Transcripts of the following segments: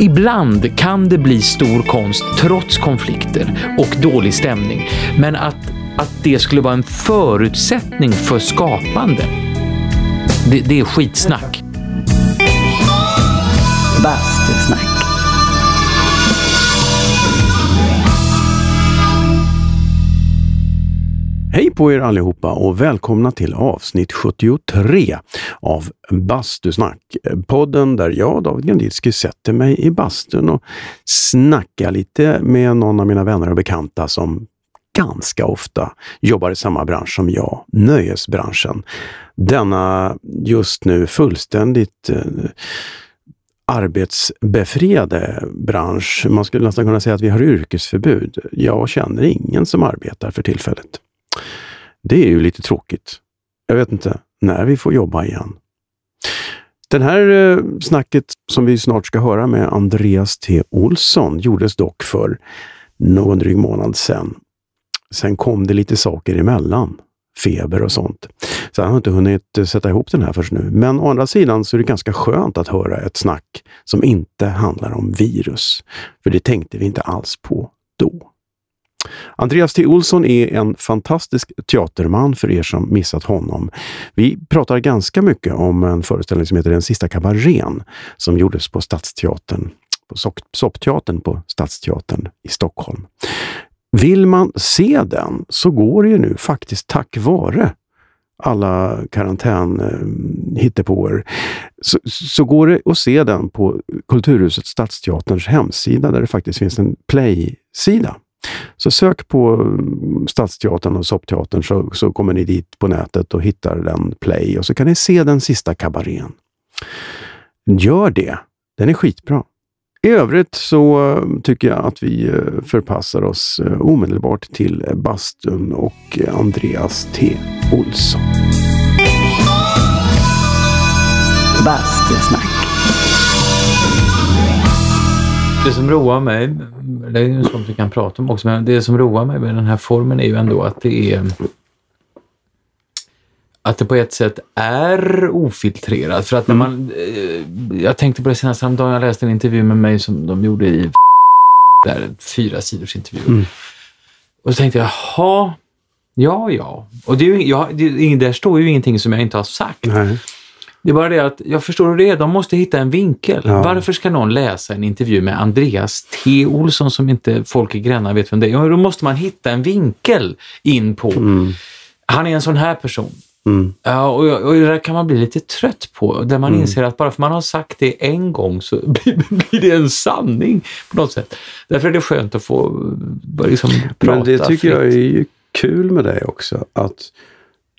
ibland kan det bli stor konst trots konflikter och dålig stämning. Men att, att det skulle vara en förutsättning för skapande, det, det är skitsnack. Bastusnack. Hej på er allihopa och välkomna till avsnitt 73 av Bastusnack. Podden där jag, David Grandilski, sätter mig i bastun och snackar lite med någon av mina vänner och bekanta som ganska ofta jobbar i samma bransch som jag, nöjesbranschen. Denna just nu fullständigt eh, arbetsbefriade bransch. Man skulle nästan kunna säga att vi har yrkesförbud. Jag känner ingen som arbetar för tillfället. Det är ju lite tråkigt. Jag vet inte när vi får jobba igen. Den här eh, snacket som vi snart ska höra med Andreas T. Olsson gjordes dock för någon dryg månad sedan. Sen kom det lite saker emellan, feber och sånt. Så han har inte hunnit eh, sätta ihop den här först nu. Men å andra sidan så är det ganska skönt att höra ett snack som inte handlar om virus. För det tänkte vi inte alls på då. Andreas T. Olsson är en fantastisk teaterman för er som missat honom. Vi pratar ganska mycket om en föreställning som heter Den sista kabarén som gjordes på Stadsteatern, på Soppteatern på Stadsteatern i Stockholm. Vill man se den så går det ju nu faktiskt tack vare alla karantän eh, så, så går det att se den på Kulturhuset Stadsteaterns hemsida där det faktiskt finns en play-sida. Så sök på mm, Stadsteatern och Soppteatern så, så kommer ni dit på nätet och hittar den play och så kan ni se den sista kabarén. Gör det! Den är skitbra. I övrigt så mm, tycker jag att vi eh, förpassar oss eh, omedelbart till bastun och Andreas T. Olsson. Bastusnack. Det som roar mig, det är ju sånt vi kan prata om också, men det som roar mig med den här formen är ju ändå att det är att det på ett sätt är ofiltrerat. För att när man, eh, jag tänkte på det senast häromdagen, jag läste en intervju med mig som de gjorde i där, fyra sidors intervju. Mm. Och så tänkte jag, jaha, ja, ja. Och det är ju, ja, det, där står ju ingenting som jag inte har sagt. Nej. Det är bara det att, jag förstår hur det är, de måste hitta en vinkel. Ja. Varför ska någon läsa en intervju med Andreas T. Olsson som inte folk i Gränna vet vem det är? Då måste man hitta en vinkel in på. Mm. Han är en sån här person. Mm. Ja, och, och det där kan man bli lite trött på, där man Mm. inser att bara för man har sagt det en gång så blir, det en sanning på något sätt. Därför är det skönt att få bara liksom prata Men det tycker fritt. jag är ju kul med dig också, att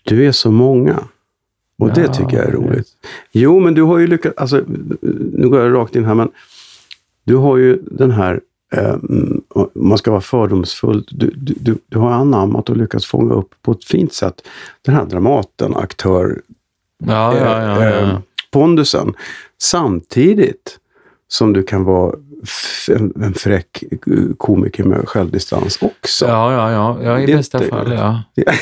du är så många. Och det tycker jag är roligt. Jo, men du har ju lyckats, alltså, nu går jag rakt in här, men du har ju den här, om man ska vara fördomsfull, du, du, du, du har anammat och lyckats fånga upp på ett fint sätt den här Dramaten, aktör, Ja, ja, ja, ja. eh, pondusen. Samtidigt som du kan vara en, fräck komiker med självdistans också. Ja, ja, ja, ja i Det är bästa inte- fall, ja. Ja.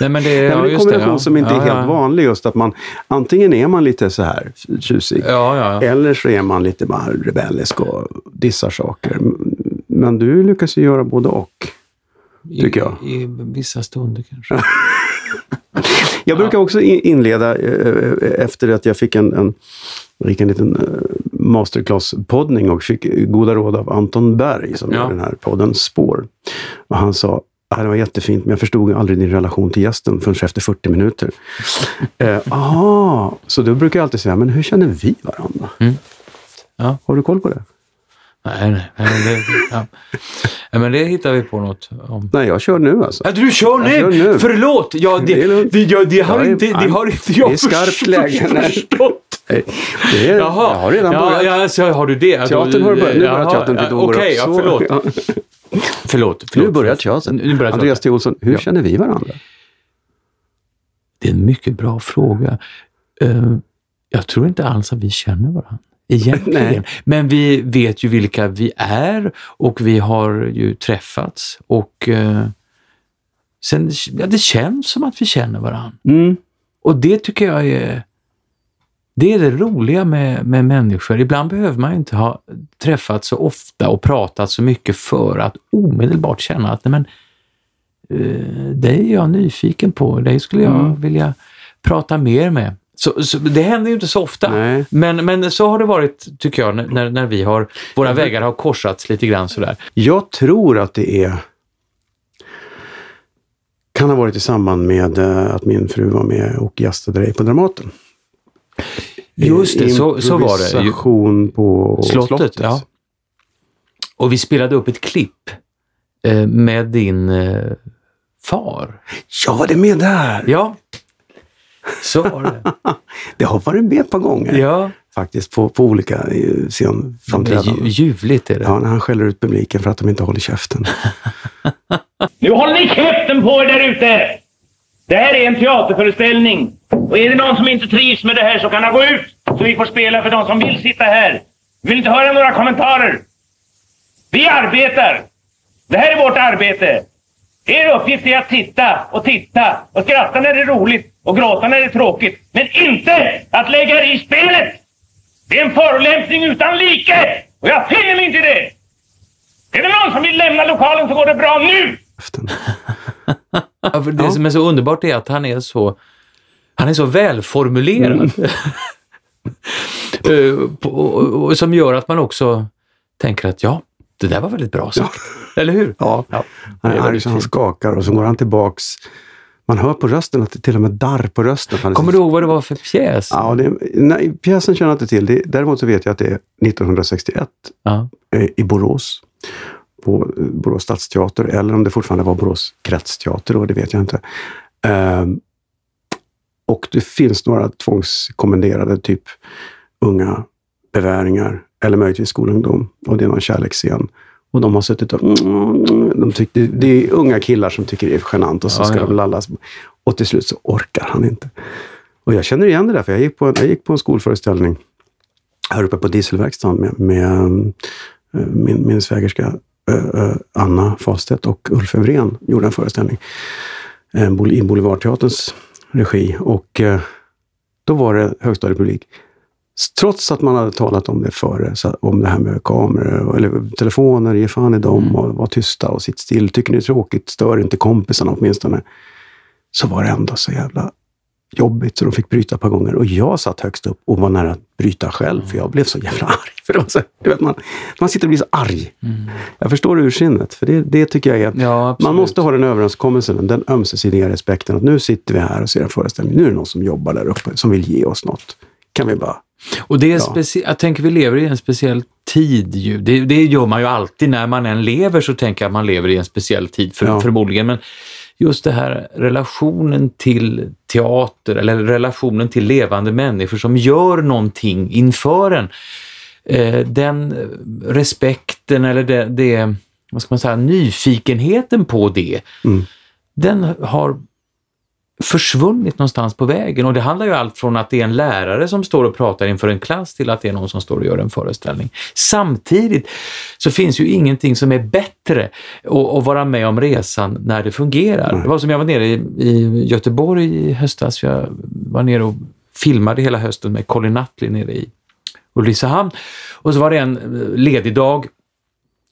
Nej, men det, ja, men en just det, kombination ja. som inte är helt vanlig. Just att man antingen är man lite så här tjusig eller så är man lite bara rebellisk och dissar saker. Men du lyckas ju göra både och. tycker jag. I, I vissa stunder kanske. Jag brukar också in- inleda eh, efter att jag fick en, en, jag en liten eh, masterclass-poddning och fick goda råd av Anton Berg som Ja. gör den här podden Spår. Och han sa "Ah, det var jättefint, men jag förstod aldrig din relation till gästen förrän efter 40 minuter. eh, aha, så då brukar jag alltid säga, men hur känner vi varandra? Mm. Ja. Har du koll på det? Nej, nej. nej men det, ja. ja, men det hittar vi på något om. Nej, jag kör nu alltså. Ja, du kör nu! Jag kör nu. Förlåt! Ja, Det det, det, ja, det, har, Jag är- inte, det har inte jag det skarpt läge när- förstått. Nej, Det är, Jaha. Jag har redan ja, börjat. Ja, alltså, har du det? Teatern har börjat. Nu börjar teatern till år Okej, ja, förlåt. Ja. förlåt. förlåt. Nu börjar teatern. Nu börjar Andreas. T. Olsson, hur Ja. känner vi varandra? Det är en mycket bra fråga. Eh, jag tror inte alls att vi känner varandra. Egentligen. Nej. Men vi vet ju vilka vi är och vi har ju träffats och eh, sen, ja, det känns som att vi känner varandra. Mm. Och det tycker jag är Det är det roliga med, med människor. Ibland behöver man inte ha träffat så ofta och pratat så mycket för att omedelbart känna att nej men, uh, dig är jag nyfiken på, dig skulle jag mm. vilja prata mer med. Så, så, det händer ju inte så ofta, men, men så har det varit tycker jag när, när vi har, våra vägar har korsats lite grann sådär. Jag tror att det är kan ha varit i samband med eh, att min fru var med och gästade dig på Dramaten. Just det, så, så var det. Improvisation på slottet. slottet. Ja. Och vi spelade upp ett klipp eh, med din eh, far. Ja, det med där! Ja, så var det. det har varit med ett par gånger. Ja. Faktiskt på, på olika eh, scenframträdanden. Ju, ljuvligt är det. Ja, när han skäller ut publiken för att de inte håller käften. nu håller ni käften på er där ute! Det här är en teaterföreställning. Och är det någon som inte trivs med det här så kan han gå ut. Så vi får spela för de som vill sitta här. Vi vill inte höra några kommentarer. Vi arbetar. Det här är vårt arbete. Er uppgift är att titta och titta och skratta när det är roligt och gråta när det är tråkigt. Men inte att lägga er i spelet! Det är en förolämpning utan like! Och jag finner mig inte i det! Är det någon som vill lämna lokalen så går det bra nu! ja, för det ja. som är så underbart är att han är så, han är så välformulerad. Mm. uh, och, och, som gör att man också tänker att ja, det där var väldigt bra sagt. Ja. Eller hur? Ja. ja. Han, han, han skakar och så går han tillbaks man hör på rösten att det till och med darr på rösten. Kommer du ihåg vad det var för pjäs? Ja, det, nej, pjäsen känner jag inte till. Det, däremot så vet jag att det är 1961 ja. I Borås. På eh, Borås stadsteater, eller om det fortfarande var Borås kretsteater då, det vet jag inte. Um, och det finns några tvångskommenderade, typ unga beväringar, eller möjligtvis skolungdom. Och det är någon kärleksscen. Och de har suttit och... De tyckte, det är unga killar som tycker det är genant och så ska ja, ja. de lallas. Och till slut så orkar han inte. Och jag känner igen det där, för jag gick på, jag gick på en skolföreställning här uppe på dieselverkstaden med, med äh, min, min svägerska äh, Anna Fastedt och Ulf Evrén gjorde en föreställning i Boulevardteaterns regi. Och då var det högstadiepublik. Trots att man hade talat om det före, om det här med kameror eller telefoner, ge fan i dem och var tysta och sitt still. Tycker ni det är tråkigt, stör inte kompisarna åtminstone. Så var det ändå så jävla jobbigt så de fick bryta ett par gånger. Och jag satt högst upp och var nära att bryta själv, för jag blev så jävla arg. För det så, vet, man, man sitter och blir så arg. Mm. Jag förstår ursinnet, för det, det tycker jag är... Ja, man måste ha den överenskommelsen, den ömsesidiga respekten. Att nu sitter vi här och ser en föreställning. Nu är det någon som jobbar där uppe, som vill ge oss något. Kan vi bara och det är ja. jag tänker vi lever i en speciell tid ju. Det, det, gör man ju alltid när man än lever så tänker jag att man lever i en speciell tid för, ja. förmodligen. Men just det här relationen till teater eller relationen till levande människor som gör någonting inför en. Eh, den respekten eller det, det, vad ska man säga, nyfikenheten på det, mm. den har försvunnit någonstans på vägen och det handlar ju allt från att det är en lärare som står och pratar inför en klass till att det är någon som står och gör en föreställning. Samtidigt så finns ju ingenting som är bättre att, vara med om resan när det fungerar. Mm. Det var som jag var nere i, i Göteborg i höstas, jag var nere och filmade hela hösten med Colin Nutley nere i Ulricehamn och så var det en eh, ledig dag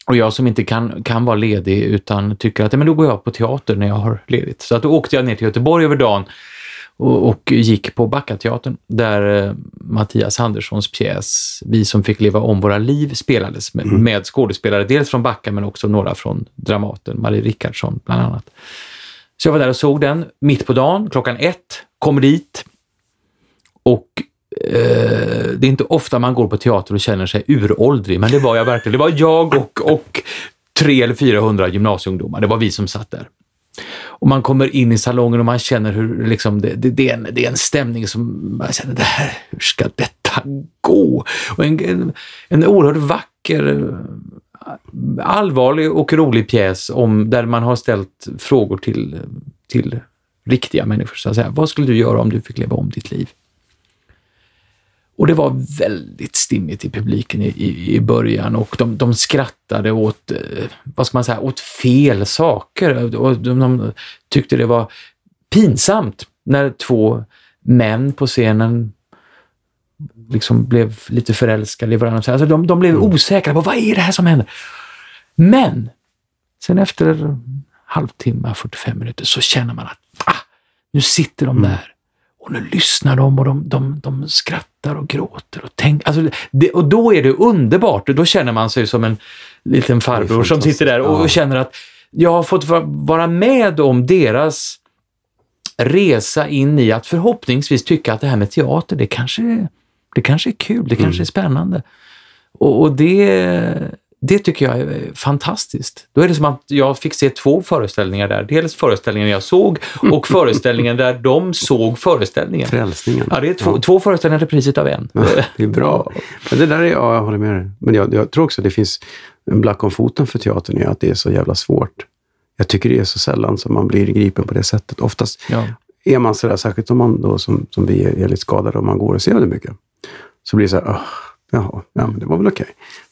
och jag som inte kan, kan vara ledig utan tycker att men då går jag på teater när jag har ledigt. Så att då åkte jag ner till Göteborg över dagen och, och gick på Backateatern där eh, Mattias Anderssons pjäs Vi som fick leva om våra liv spelades med, mm. med skådespelare, dels från Backa men också några från Dramaten, Marie Rickardsson bland annat. Så jag var där och såg den mitt på dagen, klockan ett, kommer dit och Eh, det är inte ofta man går på teater och känner sig uråldrig, men det var jag verkligen. Det var jag och, och tre eller 400 gymnasieungdomar. Det var vi som satt där. Och man kommer in i salongen och man känner hur liksom, det, det, det, är, en, det är en stämning som man känner, det här, hur ska detta gå? Och en, en, en oerhört vacker, allvarlig och rolig pjäs om, där man har ställt frågor till, till riktiga människor. Så att säga. Vad skulle du göra om du fick leva om ditt liv? Och det var väldigt stimmigt i publiken i, i, i början och de, de skrattade åt, eh, vad ska man säga, åt fel saker. Och de, de tyckte det var pinsamt när två män på scenen liksom blev lite förälskade i varandra. Alltså de, de blev osäkra på vad är det här som händer? Men sen efter en halvtimme, 45 minuter så känner man att ah, nu sitter de där och nu lyssnar de och de, de, de skrattar och gråter och tänker. Alltså det, och då är det underbart. Då känner man sig som en liten farbror som sitter där och, och känner att jag har fått va- vara med om deras resa in i att förhoppningsvis tycka att det här med teater, det kanske, det kanske är kul, det kanske är spännande. Och, och det, det tycker jag är fantastiskt. Då är det som att jag fick se två föreställningar där. Dels föreställningen jag såg och föreställningen där de såg föreställningen. Frälsningen. Ja, det är två, två föreställningar till priset av en. Ja, det är bra. Men det där är, ja, jag håller med dig. Men jag, jag tror också det finns en black om foten för teatern är att det är så jävla svårt. Jag tycker det är så sällan som man blir gripen på det sättet. Oftast Ja. är man sådär, särskilt om man då som, som vi är, är lite skadade och man går och ser det mycket. Så blir det så här, "Åh, jaha, ja men det var väl okej.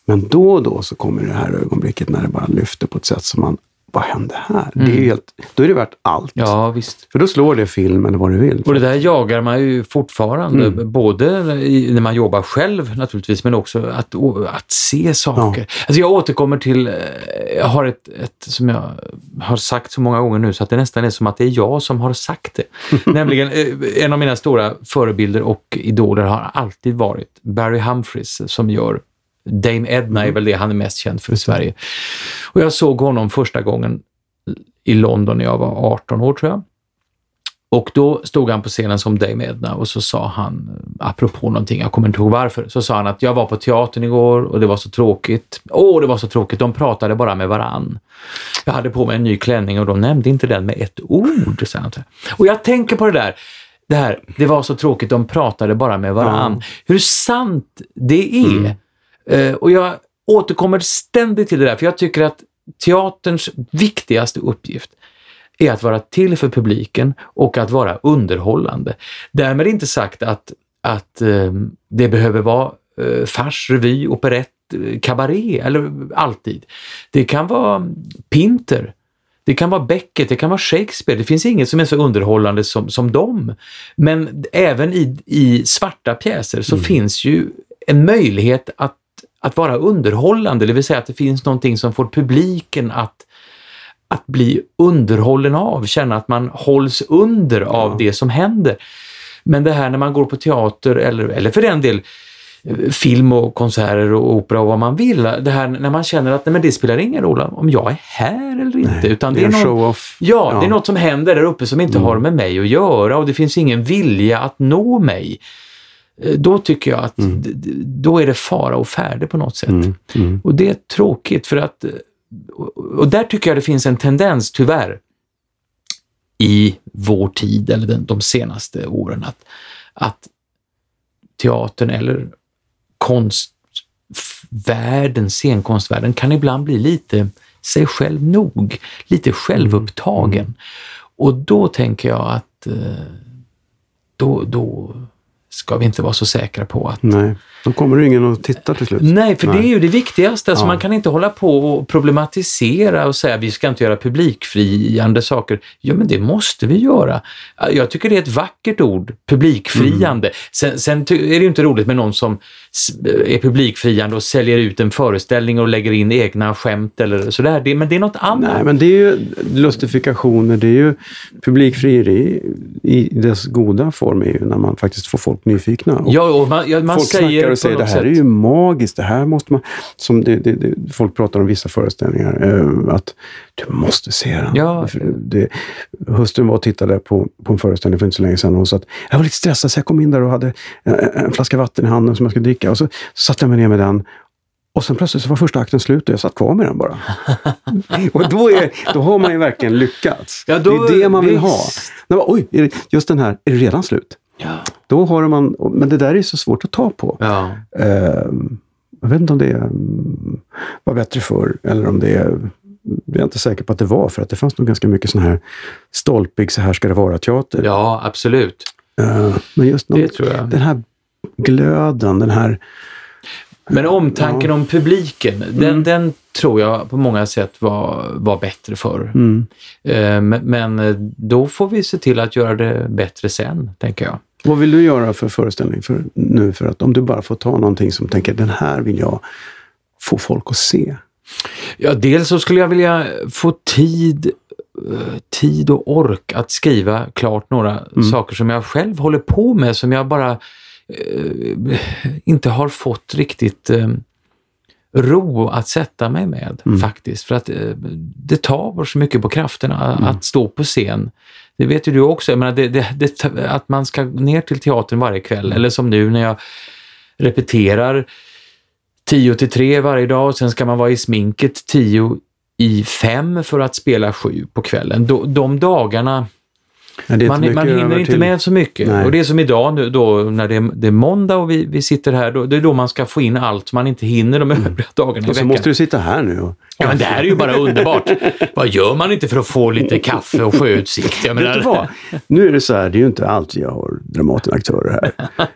Men då och då så kommer det här ögonblicket när det bara lyfter på ett sätt som man, vad hände här? Det är ju helt, då är det värt allt. ja, visst. För då slår det film eller vad du vill. Och det där jagar man ju fortfarande, Mm. både i, när man jobbar själv naturligtvis, men också att, att se saker. Alltså jag återkommer till, eh, jag har ett, ett som jag har sagt så många gånger nu så att det nästan är som att det är jag som har sagt det. Nämligen, eh, en av mina stora förebilder och idoler har alltid varit Barry Humphries som gör Dame Edna är väl det han är mest känd för i Sverige. Och jag såg honom första gången i London när jag var 18 år tror jag. Och då stod han på scenen som Dame Edna och så sa han, apropå någonting, jag kommer inte ihåg varför, så sa han att jag var på teatern igår och det var så tråkigt. Åh, det var så tråkigt, de pratade bara med varann. Jag hade på mig en ny klänning och de nämnde inte den med ett ord. Och jag tänker på det där, det här, det var så tråkigt, de pratade bara med varann. Hur sant det är. Eh, och jag återkommer ständigt till det där, för jag tycker att teaterns viktigaste uppgift är att vara till för publiken och att vara underhållande. Därmed inte sagt att, att eh, det behöver vara eh, fars, revy, operett, eh, kabaré eller alltid. Det kan vara Pinter, det kan vara Beckett, det kan vara Shakespeare. Det finns inget som är så underhållande som, som dem. Men även i, i svarta pjäser så finns ju en möjlighet att, att vara underhållande, det vill säga att det finns någonting som får publiken att att bli underhållen av, känna att man hålls under av det som händer. Men det här när man går på teater eller, eller för den del eh, film och konserter och opera och vad man vill. Det här när man känner att nej, men det spelar ingen roll om jag är här eller inte. utan det det är någon. Ja, Ja. Mm. det är något som händer där uppe som inte har med mig att göra och det finns ingen vilja att nå mig. Eh, Då tycker jag att d- då är det fara och färde på något sätt. Mm, mm. Och det är tråkigt för att, och och där tycker jag det finns en tendens tyvärr i vår tid eller den, de senaste åren att, att teatern eller konstvärlden, scenkonstvärlden kan ibland bli lite sig själv nog, lite självupptagen. Och då tänker jag att eh, då, då ska vi inte vara så säkra på att Nej, då kommer det ingen att titta till slut. Nej, för det är ju det viktigaste. Alltså Ja. Man kan inte hålla på och problematisera och säga att vi ska inte göra publikfriande saker. Ja, men det måste vi göra. Jag tycker det är ett vackert ord, publikfriande. Mm. Sen, sen är det ju inte roligt med någon som är publikfriande och säljer ut en föreställning och lägger in egna skämt eller sådär. Det, men det är något annat. Nej, men det är ju lustifikationer, det är ju publikfrieri i dess goda form är ju när man faktiskt får folk nyfikna. Och Ja, och man, ja, man folk säger och säger det här sätt- är ju magiskt, det här måste man... Som det, det, det, folk pratar om vissa föreställningar, eh, att du måste se den. Ja. Det, hustrun var och tittade på, på en föreställning för inte så länge sedan och hon sa att jag var lite stressad så jag kom in där och hade en, en flaska vatten i handen som jag skulle dricka och så satte jag mig ner med den och sen plötsligt så var första akten slut och jag satt kvar med den bara. och då, är, då har man ju verkligen lyckats. Ja, då- det är det man vill ha. visst. Nej, men, Oj, just den här, är det redan slut? Ja. Då har man, men det där är så svårt att ta på. Ja. Ehm, jag vet inte om det mm, var bättre förr eller om det är... Jag är inte säker på att det var, för att det fanns nog ganska mycket sån här stolpig, så här ska det vara-teater. ja, absolut. Ehm, men just någon, den här glöden, den här... Men omtanken Ja. om publiken, den, Mm. den tror jag på många sätt var, var bättre förr. Mm. Men, men eh, då får vi se till att göra det bättre sen, tänker jag. Vad vill du göra för föreställning för, nu? För att om du bara får ta någonting som tänker den här vill jag få folk att se. Ja, dels så skulle jag vilja få tid, eh, tid och ork att skriva klart några Mm. saker som jag själv håller på med, som jag bara eh, inte har fått riktigt eh, ro att sätta mig med Mm. faktiskt. För att eh, det tar så mycket på krafterna Mm. att stå på scen. Det vet ju du också, jag menar, det, det, det, att man ska ner till teatern varje kväll, Mm. eller som nu när jag repeterar 10 till 3 varje dag och sen ska man vara i sminket 10 i 5 för att spela 7 på kvällen. De, de dagarna, Man, man hinner inte med så mycket. Nej. Och det är som idag nu då när det är, det är måndag och vi, vi sitter här, då, det är då man ska få in allt man inte hinner de övriga dagarna i Mm. Och så veckan. måste du sitta här nu. Och... Ja, men det här är ju bara underbart. Vad gör man inte för att få lite kaffe och sjöutsikt? Jag menar? Nu är det så här, det är ju inte alltid jag har Dramatenaktörer här.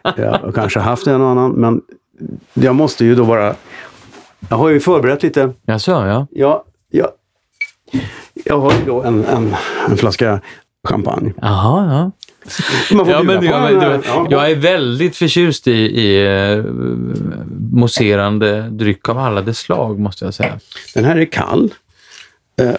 Jag har kanske haft en och annan, men jag måste ju då bara... Jag har ju förberett lite. Jaså, ja. Ja, ja. Jag har ju då en, en, en flaska champagne. Jaha, ja. Ja, men, på ja, en, men, eh, du, ja. jag är väldigt förtjust i, i eh, mousserande dryck av alla dess slag, måste jag säga. Den här är kall. Eh,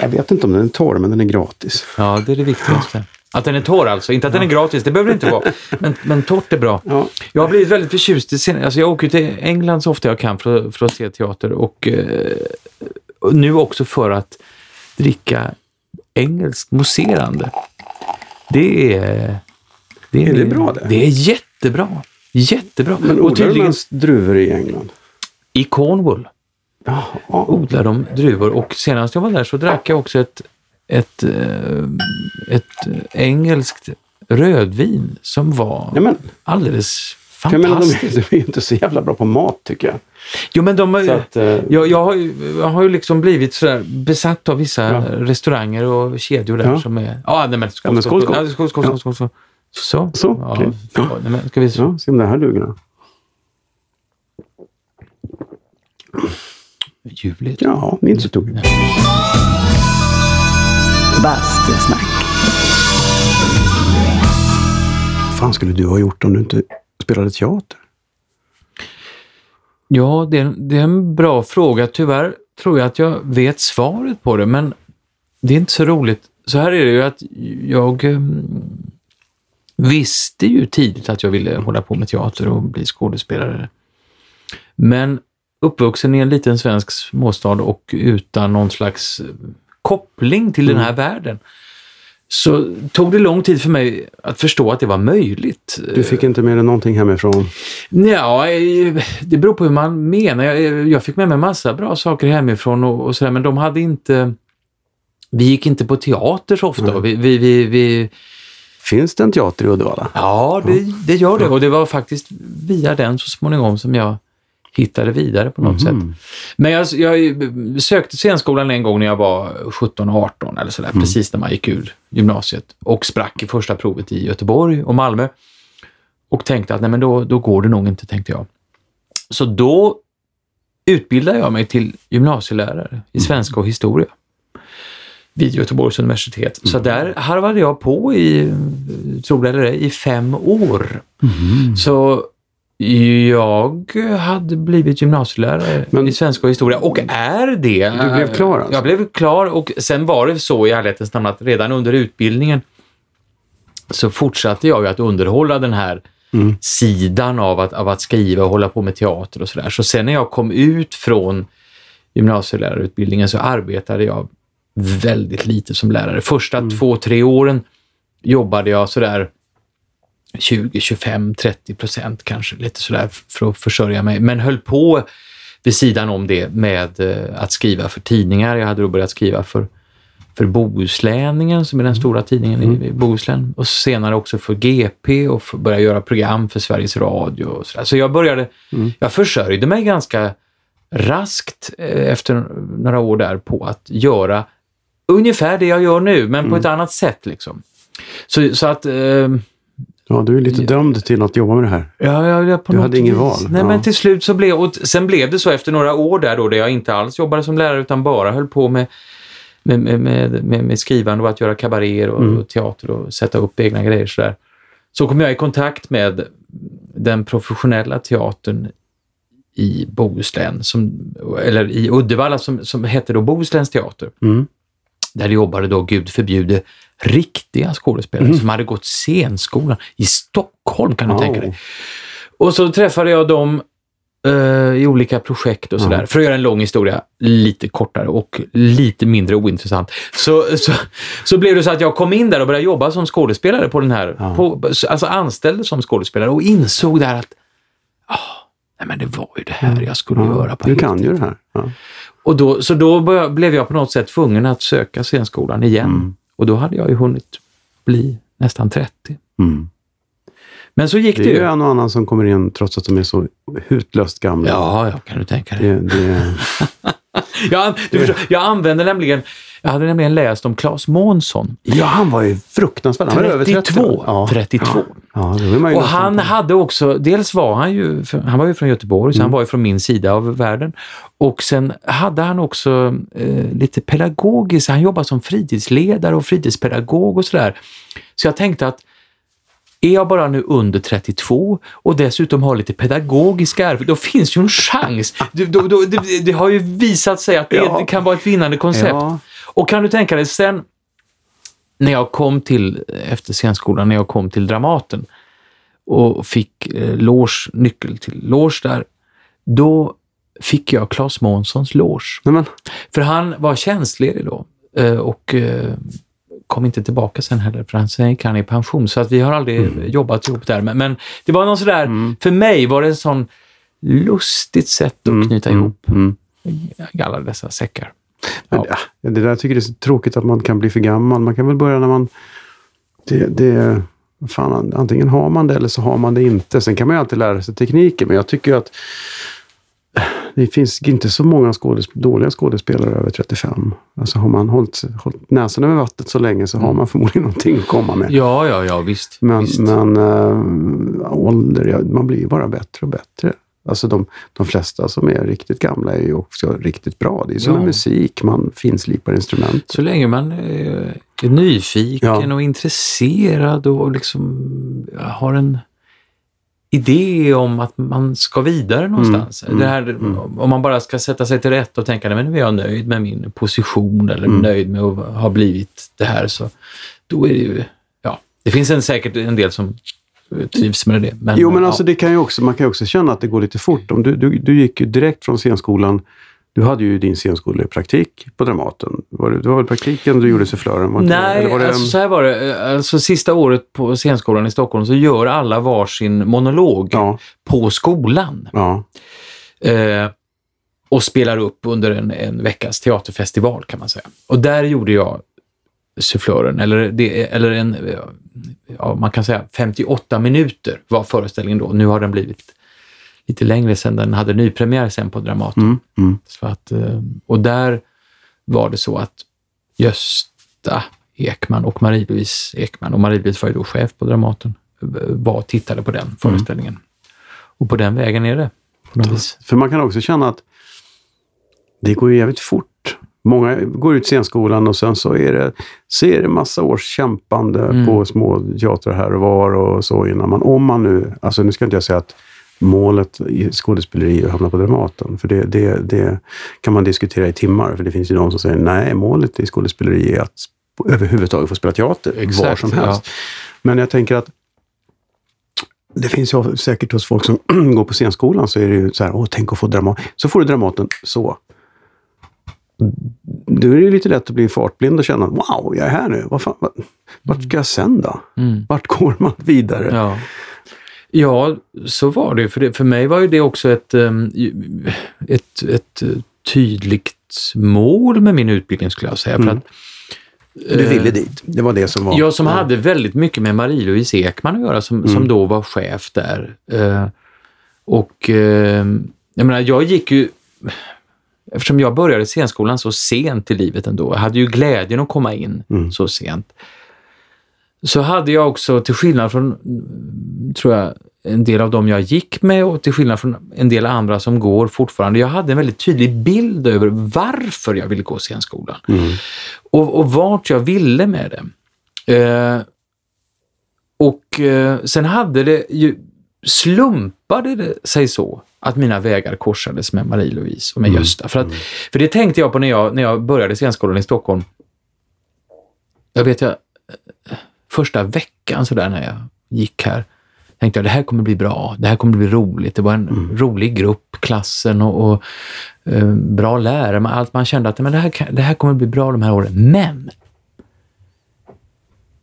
jag vet inte om den är torr, men den är gratis. Ja, det är det viktigaste. Att den är torr alltså, inte att den är gratis, det behöver det inte vara. Men, men torrt är bra. Ja. Jag har blivit väldigt förtjust i scen. Alltså jag åker till England så ofta jag kan för, för att se teater och, eh, och nu också för att dricka engelskt mousserande. Det är... Det Är det min- bra det? Det är jättebra. Jättebra. Men odlar tydligen man druvor i England? i Cornwall Ja. odlar de druvor och senast jag var där så drack jag också ett, ett, eh, ett engelskt rödvin som var Nej, men, jag menar, de, de är ju inte så jävla bra på mat, tycker jag. Jo, men de, Så att, eh, jag, jag, har ju, jag har ju liksom blivit sådär besatt av vissa Ja. restauranger och kedjor där Ja. som är... Ja, nej men Ja, skål, men skål, skål, skål. skål. Ja, skål, skål, Ja. skål. Så. Så, ja, okej. ja. nej, men ska vi... Ja, se om det här duger då. Ljuvligt. Ja, det är inte så tokigt. Bastusnack. Vad fan skulle du ha gjort om du inte spelade teater? Ja, det är, det är en bra fråga. Tyvärr tror jag att jag vet svaret på det, men det är inte så roligt. Så här är det ju att jag ehm, visste ju tidigt att jag ville hålla på med teater och bli skådespelare. Men uppvuxen i en liten svensk småstad och utan någon slags eh, koppling till den här världen så tog det lång tid för mig att förstå att det var möjligt. Du fick inte med dig någonting hemifrån? Ja, det beror på hur man menar. Jag, fick med mig massa bra saker hemifrån och, och sådär, men de hade inte... Vi gick inte på teater så ofta. Vi, vi, vi, vi, Finns det en teater i Uddevalla? ja, det, det gör det. Och det var faktiskt via den så småningom som jag hittade vidare på något Mhm. sätt. Men jag, jag sökte scenskolan en gång när jag var 17-18 eller sådär, precis när man gick ur gymnasiet och sprack i första provet i Göteborg och Malmö. Och tänkte att nej men då, då går det nog inte, tänkte jag. Så då utbildade jag mig till gymnasielärare i svenska och historia vid Göteborgs universitet. Så där harvade jag på i, tror det eller ej, i fem år. Så jag hade blivit gymnasielärare Men- i svenska och historia och är det. Du blev klar alltså? Jag blev klar och sen var det så i ärlighetens namn att redan under utbildningen så fortsatte jag ju att underhålla den här Mm. sidan av att, av att skriva och hålla på med teater och sådär. Så sen när jag kom ut från gymnasielärarutbildningen så arbetade jag väldigt lite som lärare. Första Mm. två, tre åren jobbade jag sådär 20, 25, 30 procent kanske, lite sådär för att försörja mig. Men höll på vid sidan om det med eh, att skriva för tidningar. Jag hade då börjat skriva för, för Bohuslänningen som är den stora tidningen i, i Bohuslän och senare också för GP och för, började göra program för Sveriges Radio. Och så, så jag började, jag försörjde mig ganska raskt eh, efter några år där på att göra ungefär det jag gör nu, men på ett annat sätt. liksom. Så, så att... Eh, Ja, du är lite dömd till att jobba med det här. Ja, ja, ja, på Du hade ingen vis. val, Nej, ja. men till slut så blev... Och sen blev det så efter några år där då, där jag inte alls jobbade som lärare utan bara höll på med, med, med, med, med, med skrivande och att göra kabaréer och, Mm. och teater och sätta upp egna grejer sådär. så kom jag i kontakt med den professionella teatern i Bohuslän, som, eller i Uddevalla som, som hette då Bohusläns teater. Mm. Där jobbade då, gud förbjude, riktiga skådespelare Mm. som hade gått scenskolan i Stockholm kan du Oh. tänka dig. Och så träffade jag dem eh, i olika projekt och sådär. För att göra en lång historia lite kortare och lite mindre ointressant. Så, så, så blev det så att jag kom in där och började jobba som skådespelare på den här, Ja. på, alltså anställd som skådespelare och insåg där att ah, nej men det var ju det här jag skulle göra på Du kan ju det här. Ja. Och då, så då blev jag på något sätt tvungen att söka scenskolan igen. Och då hade jag ju hunnit bli nästan 30. Mm. Men så gick Det det, är ju. ju en och annan som kommer in trots att de är så hutlöst gamla. Ja, ja, kan du tänka dig. Det, det, Jag, du förstår, jag använde nämligen, jag hade nämligen läst om Claes Månsson. ja, han var ju fruktansvärd. Han var över 30. 32. Ja. 32. Ja, Och han hade också, dels var han ju, han var ju från Göteborg, så han Mm. var ju från min sida av världen. Och sen hade han också eh, lite pedagogiskt, han jobbade som fritidsledare och fritidspedagog och sådär. Så jag tänkte att är jag bara nu under 32 och dessutom har lite pedagogiska erfarenheter, då finns ju en chans. Det, då, då, det, det har ju visat sig att det, Ja. kan vara ett vinnande koncept. Ja. Och kan du tänka dig sen när jag kom till, efter scenskolan, när jag kom till Dramaten och fick eh, loge, nyckel till loge där, då fick jag Claes Månssons loge. För han var tjänstledig då eh, och eh, kom inte tillbaka sen heller, för han sen gick han i pension. Så att vi har aldrig jobbat ihop där. Men, men det var någon sådär, för mig var det en sån lustigt sätt att knyta ihop mm. alla dessa säckar. Ja. ja. Det där tycker jag är så tråkigt att man kan bli för gammal. Man kan väl börja när man... Det, det, fan, antingen har man det eller så har man det inte. Sen kan man ju alltid lära sig tekniken, men jag tycker att det finns inte så många skådes, dåliga skådespelare över 35. Alltså har man hållit, hållit näsan över vattnet så länge så har man förmodligen någonting att komma med. Ja, ja, ja, visst. Men, visst. men äh, ålder, ja, man blir ju bara bättre och bättre. Alltså de, de flesta som är riktigt gamla är ju också riktigt bra. Det är som Ja. med musik, man finslipar instrument. Så länge man eh, är nyfiken Ja. och intresserad och liksom har en idé om att man ska vidare någonstans. mm, det här, Om man bara ska sätta sig till rätt och tänka, men nu är jag nöjd med min position eller Mm. nöjd med att ha blivit det här, så då är det ju, ja, det finns en, säkert en del som trivs med det. Men, Jo, men ja. alltså det kan ju också, man kan ju också känna att det går lite fort. Om du, du, du gick ju direkt från scenskolan. Du hade ju din scenskolepraktik på Dramaten. Var det, det var väl praktiken du gjorde sufflören? Nej, Eller var det alltså så här var det. Alltså sista året på scenskolan i Stockholm så gör alla varsin monolog Ja, på skolan. ja. Eh, och spelar upp under en, en veckas teaterfestival kan man säga. Och där gjorde jag sufflören, eller, det, eller en, ja, man kan säga 58 minuter var föreställningen då. Nu har den blivit lite längre sen den hade nypremiär sen på Dramaten. Mm, mm. Så att, eh, och där var det så att Gösta Ekman och Marie-Louise Ekman, och Marie-Louise var ju då chef på Dramaten, eh, var tittade på den föreställningen. Och på den vägen är det. För man kan också känna att det går ju jävligt fort. Många går ut scenskolan och sen så är det, så är det massa års kämpande Mm. på små teatrar här och var och så innan man, om man nu, alltså nu ska inte jag säga att målet i skådespeleri är att hamna på Dramaten. För det, det, det kan man diskutera i timmar. För det finns ju de som säger nej, målet i skådespeleri är att överhuvudtaget få spela teater var Exakt, som ja. helst. Men jag tänker att det finns ju säkert hos folk som går på scenskolan så är det ju så här, åh, tänk att få Dramaten. Så får du Dramaten så. Då är det ju lite lätt att bli fartblind och känna, wow, jag är här nu. Vad fan, vad, vart ska jag sen då? Mm. Vart går man vidare? Ja. Ja, så var det. För, det. för mig var ju det också ett, ehm, ett, ett eh, tydligt mål med min utbildning skulle jag säga. För Mm. att, Du eh, ville dit. Det var det som var... Jag som hade väldigt mycket med Marie-Louise Ekman att göra som, Mm. som då var chef där. Eh, och eh, jag menar, jag gick ju... Eftersom jag började scenskolan så sent i livet ändå, jag hade ju glädjen att komma in Mm. så sent. Så hade jag också, till skillnad från, mm, tror jag, en del av dem jag gick med och till skillnad från en del andra som går fortfarande, jag hade en väldigt tydlig bild över varför jag ville gå scenskolan Mm. och, och vart jag ville med det. Eh, och eh, sen hade det ju, slumpade det sig så att mina vägar korsades med Marie-Louise och med Mm. Gösta. För, att, för det tänkte jag på när jag, när jag började scenskolan i Stockholm. Jag vet jag, första veckan sådär när jag gick här, tänkte jag det här kommer bli bra, det här kommer bli roligt. Det var en Mm. rolig grupp, klassen och, och eh, bra lärare. Man- Allt man kände att men det, här, kan- det här kommer bli bra de här åren. Men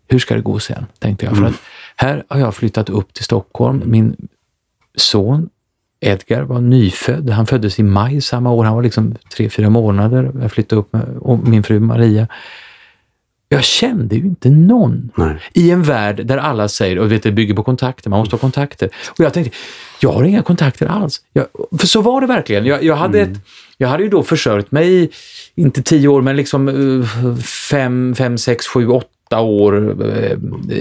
hur ska det gå sen? Tänkte jag. För att här har jag flyttat upp till Stockholm. Min son Edgar var nyfödd. Han föddes i maj samma år. Han var liksom tre, fyra månader. Jag flyttade upp med och min fru Maria. Jag kände ju inte någon Nej. i en värld där alla säger, och vet, det bygger på kontakter, man måste ha kontakter. Och jag tänkte, jag har inga kontakter alls. Jag, för så var det verkligen. Jag, jag, hade ett, jag hade ju då försörjt mig, inte tio år, men liksom eh, fem, fem sex, sju, åtta år eh,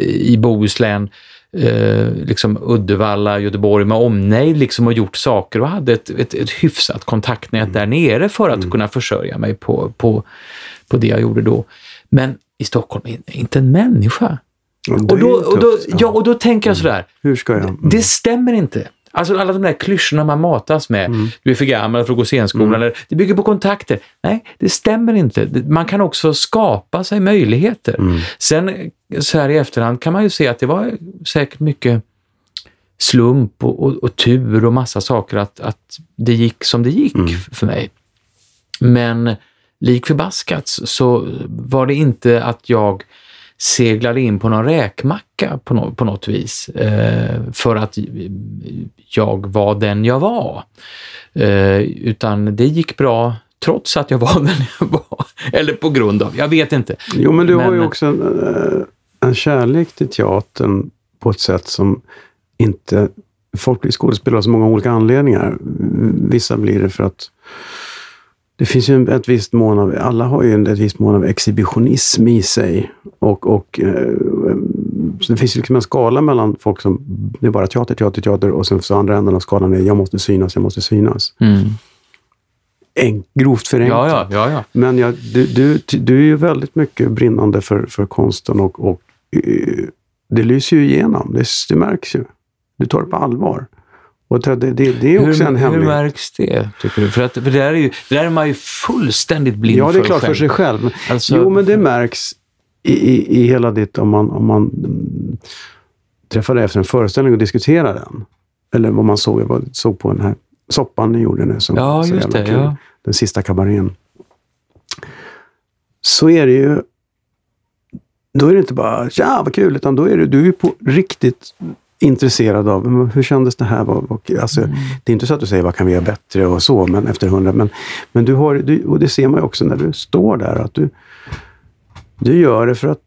i Bohuslän. Eh, liksom Uddevalla, Göteborg med omnejd liksom och gjort saker och hade ett, ett, ett hyfsat kontaktnät där nere för att kunna försörja mig på, på, på det jag gjorde då. Men i Stockholm, inte en människa. Och då, och, då, tufft, ja, och då tänker jag sådär, Hur ska jag? Mm. det stämmer inte. Alltså alla de där klyschorna man matas med, Mm. du är för gammal för att gå scenskolan, eller det bygger på kontakter. Nej, det stämmer inte. Man kan också skapa sig möjligheter. Mm. Sen så här i efterhand kan man ju se att det var säkert mycket slump och, och, och tur och massa saker att, att det gick som det gick Mm. för mig. Men lik förbaskat så var det inte att jag seglade in på någon räkmacka på, nå- på något vis eh, för att jag var den jag var. Eh, utan det gick bra trots att jag var den jag var. Eller på grund av, jag vet inte. Jo, men du har ju Men- också en, eh, en kärlek till teatern på ett sätt som inte... Folk blir skådespelare av så många olika anledningar. Vissa blir det för att det finns ju ett visst mån av, alla har ju ett visst mån av exhibitionism i sig. Och, och eh, det finns ju liksom en skala mellan folk som, det är bara teater, teater, teater och sen så andra änden av skalan är jag måste synas, jag måste synas. Mm. En, grovt förenklat. Ja, ja, ja, ja. Men jag, du, du, du är ju väldigt mycket brinnande för, för konsten och, och eh, det lyser ju igenom. Det, det märks ju. Du tar det på allvar. Och det, det, det är också hur, en hur hemlighet. märks det, tycker du? För, att, för det, där är ju, det där är man ju fullständigt blind Ja, det är för klart för själv. sig själv. Alltså- jo, men det märks i, i, i hela ditt... Om man, om man träffar dig efter en föreställning och diskuterar den. Eller vad man såg, jag var- såg på den här soppan ni gjorde nu. Som Ja, just det, kul. ja. Den sista kabarén. Så är det ju... Då är det inte bara tja vad kul, utan då är det, du är på riktigt intresserad av hur kändes det här? Vad, alltså, Mm. Det är inte så att du säger vad kan vi göra bättre och så, men efter hundra. Men, men du har, du, och det ser man ju också när du står där, att du, du gör det för att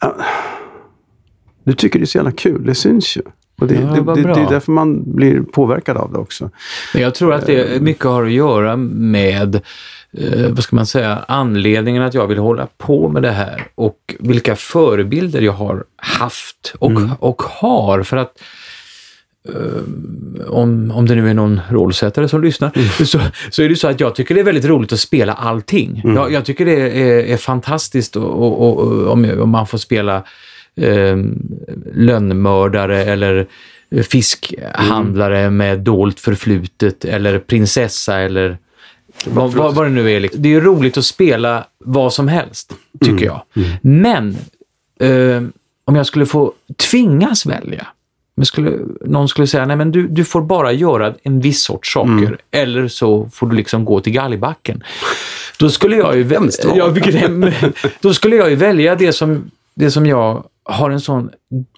ja, du tycker det är så jävla kul. Det syns ju. Och det, Ja, det, det, det är därför man blir påverkad av det också. Men jag tror att det mycket har att göra med, eh, vad ska man säga, anledningen att jag vill hålla på med det här och vilka förebilder jag har haft och, Mm. och har. För att eh, om, om det nu är någon rollsättare som lyssnar, Mm. så, så är det så att jag tycker det är väldigt roligt att spela allting. Mm. Jag, jag tycker det är, är fantastiskt och, och, och, om, om man får spela eh, lönnmördare eller fiskhandlare med dolt förflutet eller prinsessa eller vad, vad, vad det nu är. liksom. Det är ju roligt att spela vad som helst, tycker jag. Men eh, om jag skulle få tvingas välja, skulle, någon skulle säga nej men du, du får bara göra en viss sorts saker eller så får du liksom gå till galgbacken. Då skulle jag ju ja, då skulle jag ju välja det som, det som jag har en sån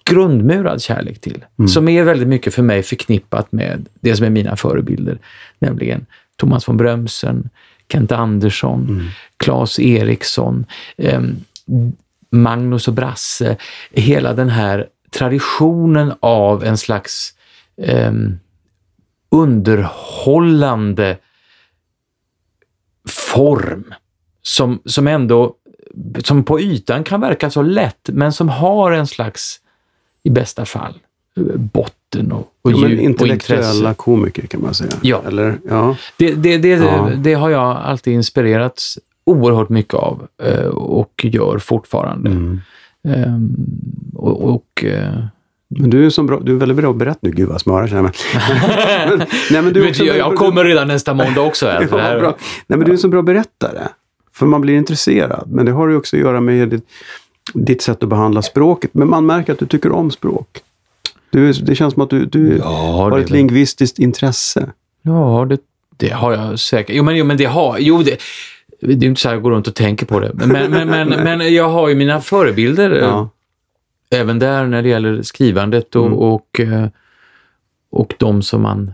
grundmurad kärlek till. Som är väldigt mycket för mig förknippat med det som är mina förebilder. Nämligen Thomas von Brömsen, Kent Andersson, Claes Eriksson, ehm, Magnus och Brasse. Hela den här traditionen av en slags ehm, underhållande form som, som ändå som på ytan kan verka så lätt, men som har en slags, i bästa fall, botten och, och Ja, men djup och intellektuella intresse. komiker kan man säga. Ja. Eller, ja. Det, det, det, Ja. det har jag alltid inspirerats oerhört mycket av eh, och gör fortfarande. Mm. Ehm, och och eh, Men du är, som bra, du är väldigt bra att berätta nu. Gud vad känner jag men, men, nej, men du du, jag, jag kommer redan nästa måndag också. Ja, bra. Nej, men du är en så bra berättare. För man blir intresserad. Men det har ju också att göra med ditt, ditt sätt att behandla språket. Men man märker att du tycker om språk. Du, det känns som att du, du Ja, har ett väl- lingvistiskt intresse. Ja, det, det har jag säkert. Jo, men, jo, men det har... Jo, det, det är inte så att jag går runt och tänker på det. Men, men, men, men jag har ju mina förebilder. eh, Ja. Även där när det gäller skrivandet och, Mm. och, eh, och de som man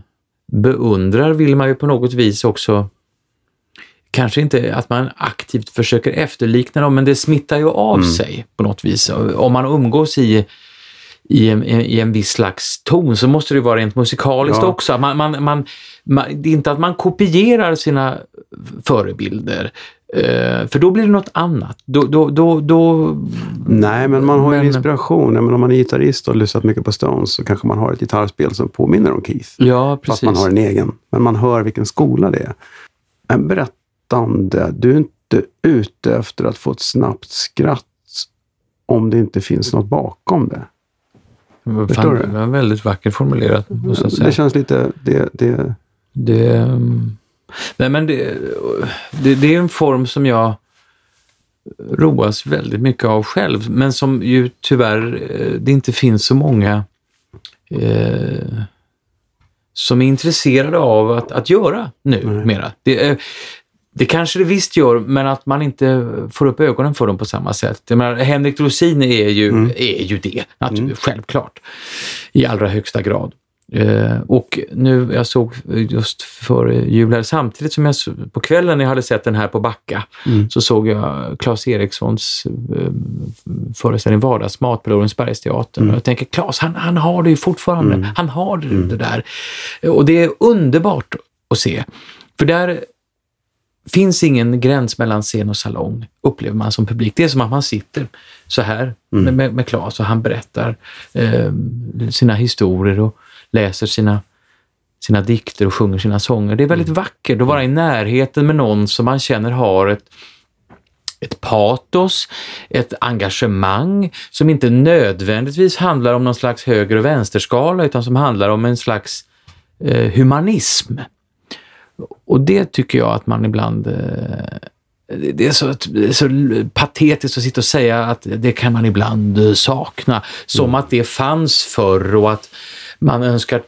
beundrar vill man ju på något vis också Kanske inte att man aktivt försöker efterlikna dem, men det smittar ju av Mm. sig på något vis. Om man umgås i, i, en, i en viss slags ton så måste det ju vara rent musikaliskt Ja. också. Man, man, man, man, det är inte att man kopierar sina förebilder, eh, för då blir det något annat. Då, då, då, då, Nej, men man har Men- inspiration. Men om man är gitarrist och har lyssnat mycket på Stones så kanske man har ett gitarrspel som påminner om Keith. ja, precis. Fast man har en egen. Men man hör vilken skola det är. En berättande. Du är inte ute efter att få ett snabbt skratt om det inte finns något bakom det. Förstår du? Det var väldigt vackert formulerat, säga. Det känns lite... Det, det, Det, mm, nej men det, det, det är en form som jag roas väldigt mycket av själv, men som ju tyvärr eh, det inte finns så många eh, som är intresserade av att, att göra nu Nej. mera. Det, det kanske det visst gör, men att man inte får upp ögonen för dem på samma sätt. Jag menar, Henrik Dorsin är ju, Mm. är ju det, natur, självklart, i allra högsta grad. Eh, och nu, jag såg just före jul här, samtidigt som jag på kvällen när jag hade sett den här på Backa, Mm. så såg jag Claes Erikssons eh, föreställning Vardagsmat på Lorensbergsteatern. Mm. Och jag tänker, Claes, han, han har det ju fortfarande. Mm. Han har det, Mm. det där. Och det är underbart att se. För där finns ingen gräns mellan scen och salong, upplever man som publik. Det är som att man sitter så här Mm. med, med, Claes och han berättar eh, sina historier och läser sina, sina dikter och sjunger sina sånger. Det är väldigt vackert att vara i närheten med någon som man känner har ett ett patos, ett engagemang som inte nödvändigtvis handlar om någon slags höger och vänsterskala utan som handlar om en slags eh, humanism. Och det tycker jag att man ibland... Eh, det är, så, det är så patetiskt att sitta och säga att det kan man ibland eh, sakna. Som att det fanns förr och att man önskar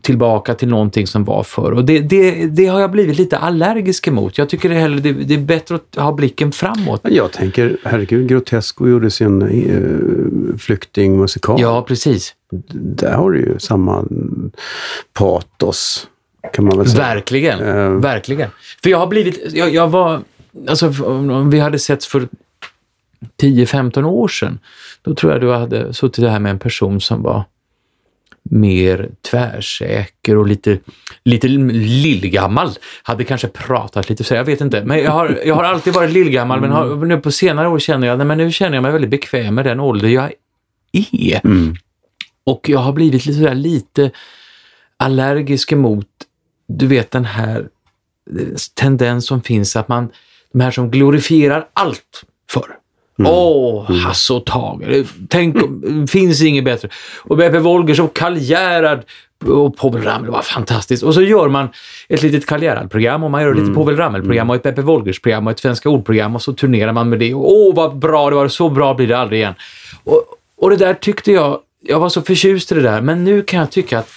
tillbaka till någonting som var förr. Och det, det, det har jag blivit lite allergisk emot. Jag tycker det, hellre, det, det är bättre att ha blicken framåt. jag tänker, herregud, Grotesco gjorde sin eh, flyktingmusikal. Ja, precis. Där har du ju samma patos, kan man väl säga. Verkligen. Eh. Verkligen. För jag har blivit... Jag, jag var... Alltså, om vi hade setts för 10-15 år sedan, då tror jag du hade suttit här med en person som var mer tvärsäker och lite, lite lillgammal. Hade kanske pratat lite så, jag vet inte. Men jag har, jag har alltid varit lillgammal, men har, nu på senare år känner jag, nej, men nu känner jag mig väldigt bekväm med den ålder jag är. Mm. Och jag har blivit lite, sådär, lite allergisk emot, du vet den här eh, tendens som finns att man, de här som glorifierar allt förr. Åh, Hasse och Tage. Tänk, om- finns inget bättre. Och Beppe Wolgers och Karl Gerhard och Povel Ramel var fantastiskt. Och så gör man ett litet Karl Gerhard-program och man gör ett litet Povel Ramel-program och ett Beppe Wolgers-program och ett Svenska ord-program och så turnerar man med det. Och, Åh, vad bra det var. Så bra blir det aldrig igen. Och, och det där tyckte jag, jag var så förtjust i det där, men nu kan jag tycka att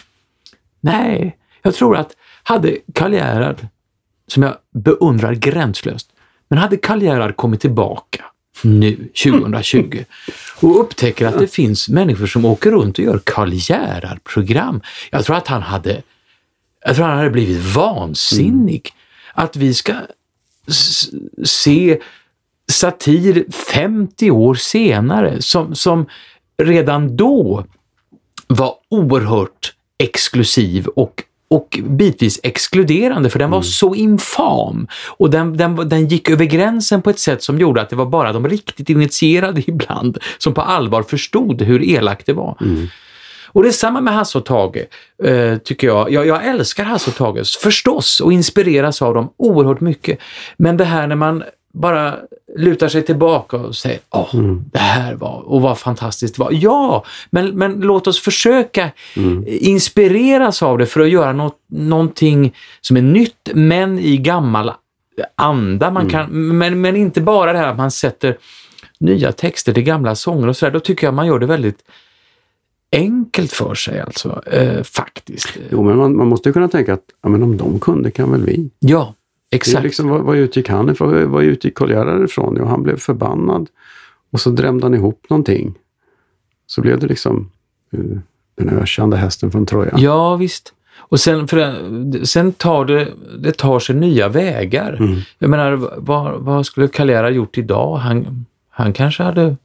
nej, jag tror att hade Karl Gerhard, som jag beundrar gränslöst, men hade Karl Gerhard kommit tillbaka nu, 2020, och upptäcker att det finns människor som åker runt och gör Karl Gerhard-program. Jag tror att han hade, jag tror han hade blivit vansinnig. Att vi ska se satir 50 år senare som, som redan då var oerhört exklusiv och, och bitvis exkluderande för den var så infam. Och den, den, den gick över gränsen på ett sätt som gjorde att det var bara de riktigt initierade ibland som på allvar förstod hur elakt det var. Och det är samma med Hasse och Tage, eh, tycker jag. jag. Jag älskar Hasse och Tage, förstås, och inspireras av dem oerhört mycket. Men det här när man bara lutar sig tillbaka och säger åh, Mm. det här var, och vad fantastiskt det var. Ja, men, men låt oss försöka Mm. inspireras av det för att göra något, någonting som är nytt, men i gammal anda. Man kan, men, men inte bara det här att man sätter nya texter till gamla sånger och sådär. Då tycker jag man gör det väldigt enkelt för sig alltså, eh, faktiskt. Jo, men man, man måste ju kunna tänka att ja, men om de kunde kan väl vi. Ja, exakt. liksom, vad, vad utgick han ifrån? Vad utgick Gerhard ifrån? Jo, han blev förbannad och så drämde han ihop någonting. Så blev det liksom eh, den ökända hästen från Troja. Ja, visst. Och sen, för, sen tar det, det tar sig nya vägar. Mm. Jag menar, vad, vad skulle Gerhard gjort idag? Han, han kanske hade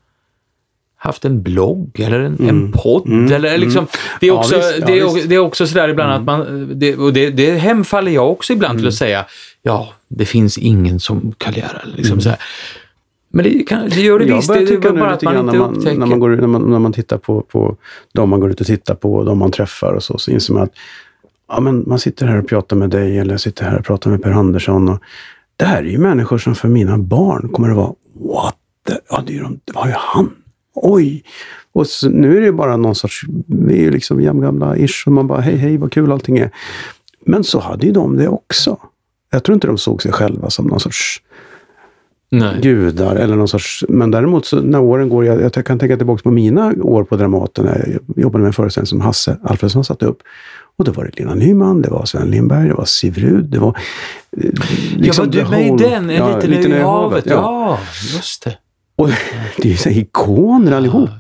haft en blogg eller en, en podd. Mm. Eller liksom, det, är Ja, också, visst. Ja, det, är, visst. Mm. det är också sådär ibland att man, det, och det, det hemfaller jag också ibland till att säga, ja, det finns ingen som Gerhard. Liksom så här. Men det, kan, det gör det Jag visst, det är bara att man inte när man, upptäcker. när man, går, när man, när man tittar på, på de man går ut och tittar på och de man träffar och så, så inser man att ja, men man sitter här och pratar med dig eller jag sitter här och pratar med Per Andersson. Och det här är ju människor som för mina barn kommer att vara What the? Ja, det, är ju de, det var ju han. Oj! Och så, nu är det ju bara någon sorts, vi är ju liksom jämngamla ish och man bara hej hej vad kul allting är. Men så hade ju de det också. Jag tror inte de såg sig själva som någon sorts Nej. gudar eller någon sorts... Men däremot så när åren går, jag, jag kan tänka tillbaka på mina år på Dramaten när jag jobbade med en föreställning som Hasse Alfredsson satte upp. Och då var det Lena Nyman, det var Sven Lindberg, det var Siv Rud, det var... eh, liksom ja, var du med i den? En ja, liten ö i havet? Ja. Ja, just det. Och det är ju så här ikoner allihop. Ja,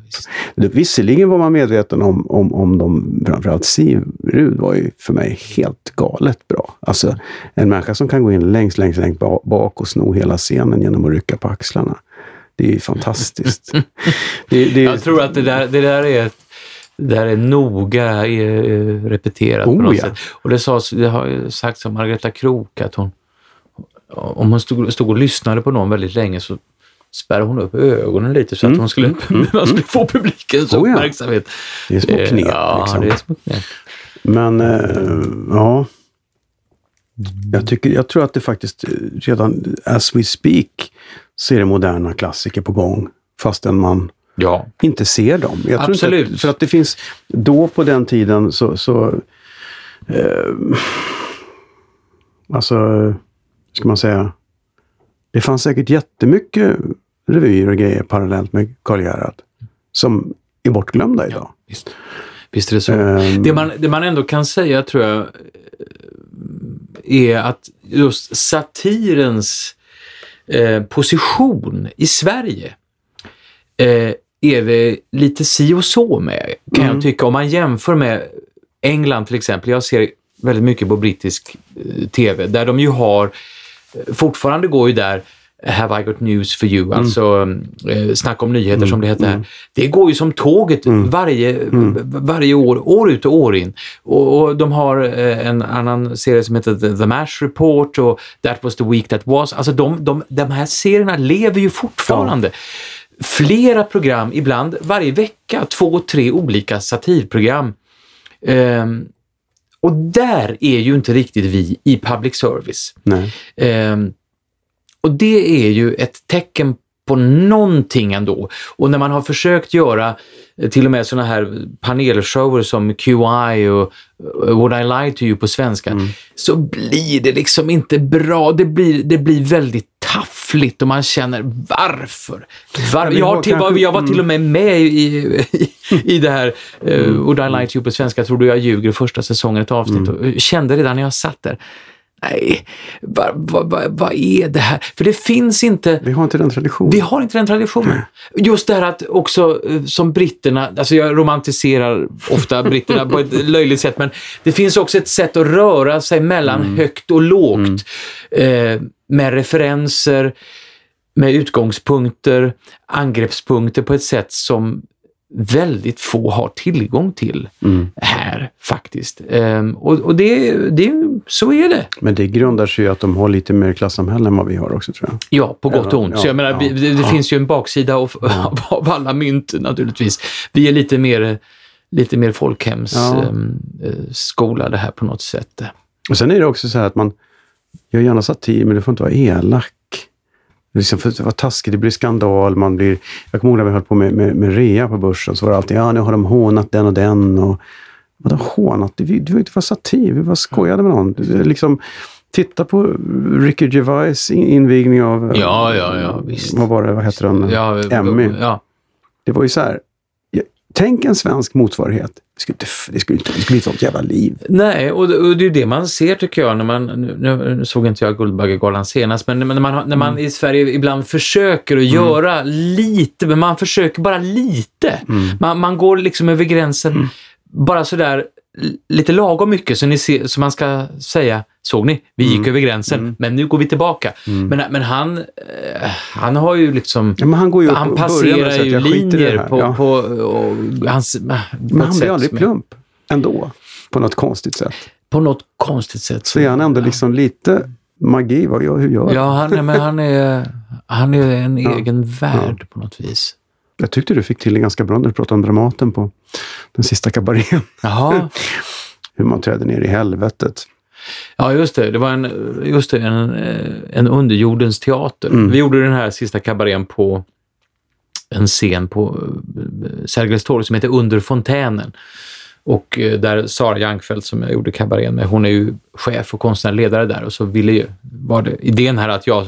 visst. Visserligen var man medveten om, om, om de, framförallt Siv Rud var ju för mig helt galet bra. Alltså en människa som kan gå in längst, längst, längst ba- bak och sno hela scenen genom att rycka på axlarna. Det är ju fantastiskt. det, det, Jag tror att det där, det där är det där är noga eh, repeterat på Oh, något ja. sätt. Och det, sades, det har sagts av Margareta Krook att hon, om hon stod, stod och lyssnade på någon väldigt länge så spärrade hon upp ögonen lite så att hon skulle, man skulle få publikens Mm. Oh, ja. uppmärksamhet. det är små Eh, knep. Ja, liksom. det är små knep. Men eh, ja. Jag, tycker, jag tror att det faktiskt eh, redan as we speak så är det moderna klassiker på gång. Fastän man Ja. inte ser dem. Jag Absolut. att, för att det finns, då på den tiden så, så eh, alltså, ska man säga, det fanns säkert jättemycket revyer och grejer parallellt med Karl Gerhard som är bortglömda idag. Visst, Visst är det så. Ehm, Det man, det man ändå kan säga tror jag är att just satirens eh, position i Sverige eh, är det lite si och så med, kan Mm. jag tycka. Om man jämför med England till exempel. Jag ser väldigt mycket på brittisk eh, TV där de ju har, eh, fortfarande går ju där Have I got news for you, alltså eh, snack om nyheter som det heter här. Det går ju som tåget varje, varje år, år ut och år in. Och, och de har eh, en annan serie som heter The, The Mash Report och That was the week that was. Alltså de, de, de här serierna lever ju fortfarande. Flera program, ibland varje vecka, två, tre olika satirprogram. Ehm, och där är ju inte riktigt vi i public service. Ehm, och det är ju ett tecken på någonting ändå. Och när man har försökt göra eh, till och med sådana här panelshower som QI och eh, Would I Lie To You på svenska, så blir det liksom inte bra. Det blir, det blir väldigt taffligt och man känner varför? Var, men det jag, har var till, jag var till och med med i, i, i det här uh, Would I Lie To You på svenska, tror du jag ljuger, första säsongen, ett avsnitt. Och eh, kände redan när jag satt där, nej, vad va, va, vad är det här? För det finns inte Vi har inte den traditionen. vi har inte den traditionen. Just det här att också eh, som britterna, alltså jag romantiserar ofta britterna på ett löjligt sätt, men det finns också ett sätt att röra sig mellan högt och lågt. Eh, med referenser, med utgångspunkter, angreppspunkter på ett sätt som väldigt få har tillgång till här faktiskt. Ehm, och och det, det, så är det. Men det grundar sig ju att de har lite mer klassamhälle än vad vi har också tror jag. Ja, på gott och ont. Ja, så jag menar, ja, vi- det, det finns ju en baksida av, av alla mynt naturligtvis. Vi är lite mer, lite mer folkhemsskolade Ja. ehm, eh, här på något sätt. Och sen är det också så här att man gör gärna satir, men det får inte vara elak. Liksom, för var taskigt, det blir skandal. Man blir, jag kommer ihåg när vi höll på med, med, med rea på börsen, så var det alltid, ja nu har de hånat den och den. Och, vadå hånat? Det, det var inte för satir, vi bara skojade med någon. Liksom, titta på Ricky Gervais invigning av, Ja, ja, ja, visst. vad var det, vad heter den? Ja, Emmy. Ja. Det var ju så här, tänk en svensk motsvarighet. Det skulle inte, det skulle inte, det skulle inte vara ett jävla liv. Nej, och det, och det är det man ser tycker jag när man, nu, nu såg inte jag Guldbaggegalan senast, men när man, när man i Sverige ibland försöker att göra lite, men man försöker bara lite. Man, man går liksom över gränsen bara sådär lite lagom mycket så, ni ser, så man ska säga, såg ni, vi gick över gränsen, men nu går vi tillbaka. Men, men han, eh, han har ju liksom, Ja, men han går ju han passerar ju jag linjer på, Ja. på och, hans, Men han blir aldrig plump ändå, på något konstigt sätt. På något konstigt sätt. Så är han ändå liksom lite magi. Vad gör, hur gör? Ja, han, men han, är, han är en Ja. egen värld på något vis. Jag tyckte du fick till det ganska bra när du pratade om Dramaten på den sista kabarén. Jaha, Hur man trädde ner i helvetet. Ja just det. Det var en, just det, en, eh, en underjordens teater. Mm. Vi gjorde den här sista kabarén på en scen på eh, Sergels torg som heter Under fontänen. Och eh, där Sara Jankfeldt som jag gjorde kabarén med, hon är ju chef och konstnärlig ledare där och så ville ju, var det idén här att jag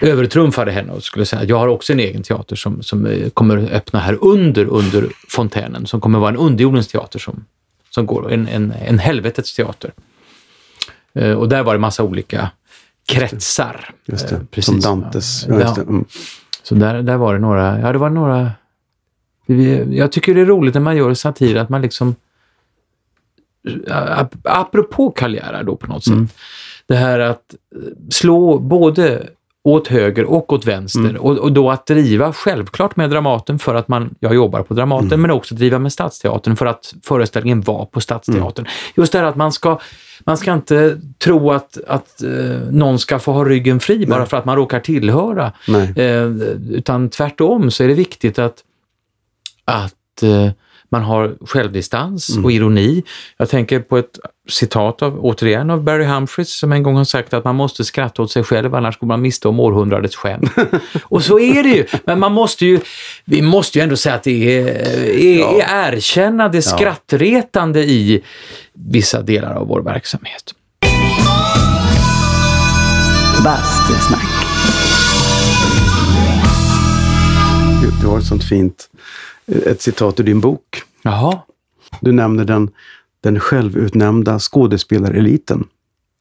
övertrumfade henne och skulle säga att jag har också en egen teater som, som kommer öppna här under, under fontänen, som kommer vara en underjordens teater som, som går, en, en, en helvetets teater. Eh, och där var det massa olika kretsar. Just det. Eh, precis. Som Dantes. Ja. Just det. Mm. Så där, där var det några, ja det var några, jag tycker det är roligt när man gör satir att man liksom, ap- apropå Gerhard då på något sätt, det här att slå både åt höger och åt vänster och, och då att driva självklart med Dramaten för att man, jag jobbar på Dramaten, men också driva med Stadsteatern för att föreställningen var på Stadsteatern. Just det här att man ska, man ska inte tro att, att eh, någon ska få ha ryggen fri bara för att man råkar tillhöra Nej. Eh, utan tvärtom så är det viktigt att, att eh, man har självdistans och ironi. Jag tänker på ett citat av, återigen av Barry Humphries som en gång har sagt att man måste skratta åt sig själv annars går man miste om århundradets skämt. och så är det ju. Men man måste ju, vi måste ju ändå säga att det är, är, är erkänna det skrattretande i vissa delar av vår verksamhet. Bastusnack. Har ett sånt fint ett citat ur din bok. Jaha. Du nämner den, den självutnämnda skådespelareliten.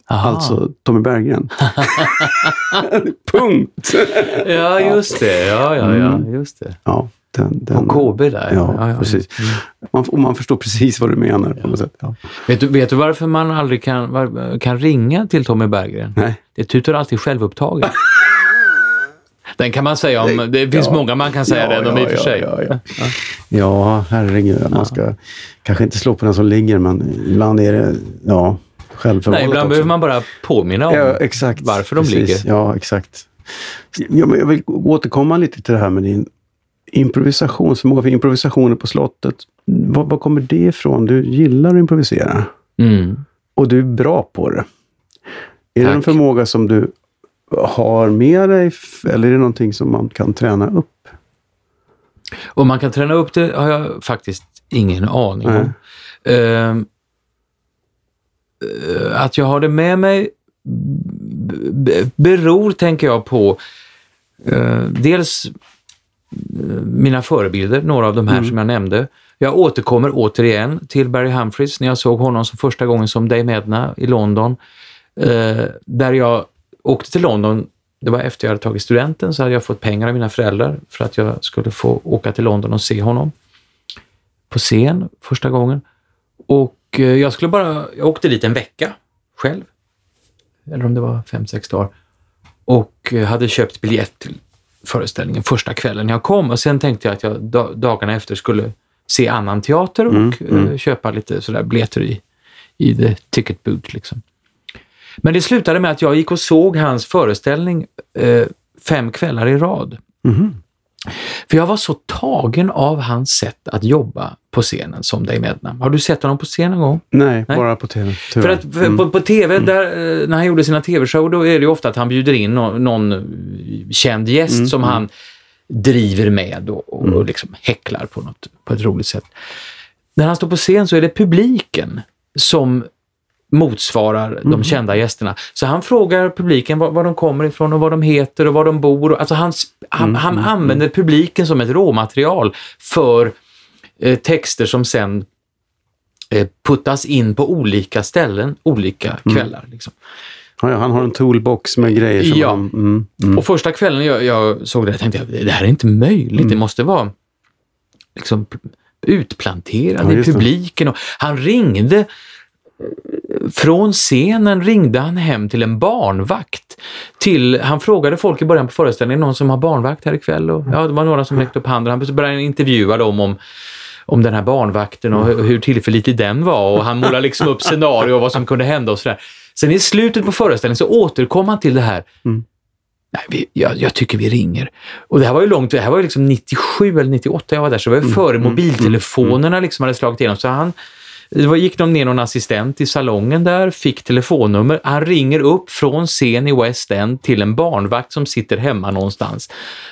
Aha. Alltså Tommy Berggren. Punkt! Ja, just det. Ja, ja, ja, Mm. just det. Ja, den, den, Och KB där. Ja, ja, ja. precis. Man, och man förstår precis vad du menar på något sätt. Ja. Vet, du, vet du varför man aldrig kan, kan ringa till Tommy Berggren? Nej. Det tutar alltid självupptaget. Den kan man säga om, det finns Ja. många man kan säga den om i och för sig. Ja, ja, ja. ja herregud. Man ska kanske inte slå på den som ligger, men ibland är det ja, självförvållat Nej, ibland också. behöver man bara påminna om Ja, exakt. varför de Precis. ligger. Ja, exakt. Ja, men jag vill återkomma lite till det här med din improvisationsförmåga, för improvisationer på slottet. Var, var kommer det ifrån? Du gillar att improvisera Mm. och du är bra på det. Är det Tack. en förmåga som du har med dig eller är det någonting som man kan träna upp? Och man kan träna upp det har jag faktiskt ingen aning om. Eh, att jag har det med mig beror, tänker jag, på eh, dels eh, mina förebilder, några av de här som jag nämnde. Jag återkommer återigen till Barry Humphries när jag såg honom som första gången som Dame Edna i London. Eh, där jag åkte till London, det var efter jag hade tagit studenten, så hade jag fått pengar av mina föräldrar för att jag skulle få åka till London och se honom på scen första gången. Och eh, jag skulle bara, jag åkte dit en vecka själv. Eller om det var fem, sex dagar. Och eh, hade köpt biljett till föreställningen första kvällen jag kom. Och sen tänkte jag att jag da- dagarna efter skulle se annan teater och eh, köpa lite sådär biljetter i, i the ticket booth. Liksom. Men det slutade med att jag gick och såg hans föreställning eh, fem kvällar i rad. Mhm. För jag var så tagen av hans sätt att jobba på scenen som Dave Ednam. Har du sett honom på scen någon gång? Nej, Nej. bara på tv. För att för, på, på TV, där, eh, när han gjorde sina TV-show, då är det ju ofta att han bjuder in någon, någon känd gäst som han driver med och, och, och liksom häcklar på, något, på ett roligt sätt. När han står på scen så är det publiken som motsvarar de kända gästerna. Så han frågar publiken var, var de kommer ifrån och vad de heter och var de bor. Alltså han, han, han använder publiken som ett råmaterial för eh, texter som sen eh, puttas in på olika ställen, olika kvällar. Liksom. Ja, han har en toolbox med grejer som Ja. han... Mm, mm. Och första kvällen jag, jag såg det tänkte jag, det här är inte möjligt. Det måste vara liksom utplanterat Ja, i publiken. Och han ringde, från scenen ringde han hem till en barnvakt. Till, han frågade folk i början på föreställningen, någon som har barnvakt här ikväll? Och, ja, det var några som räckte upp handen. Han började intervjua dem om om den här barnvakten och hur- tillförlitlig den var och han målar liksom upp scenario och vad som kunde hända och sådär. Sen i slutet på föreställningen så återkom han till det här. Nej, vi, jag, jag tycker vi ringer. Och det här var ju långt, det här var ju liksom 97 eller 98 jag var där, så det var ju före mobiltelefonerna liksom hade slagit igenom. Så han, det var, gick de ner någon assistent i salongen där, fick telefonnummer. Han ringer upp från scen i West End till en barnvakt som sitter hemma någonstans,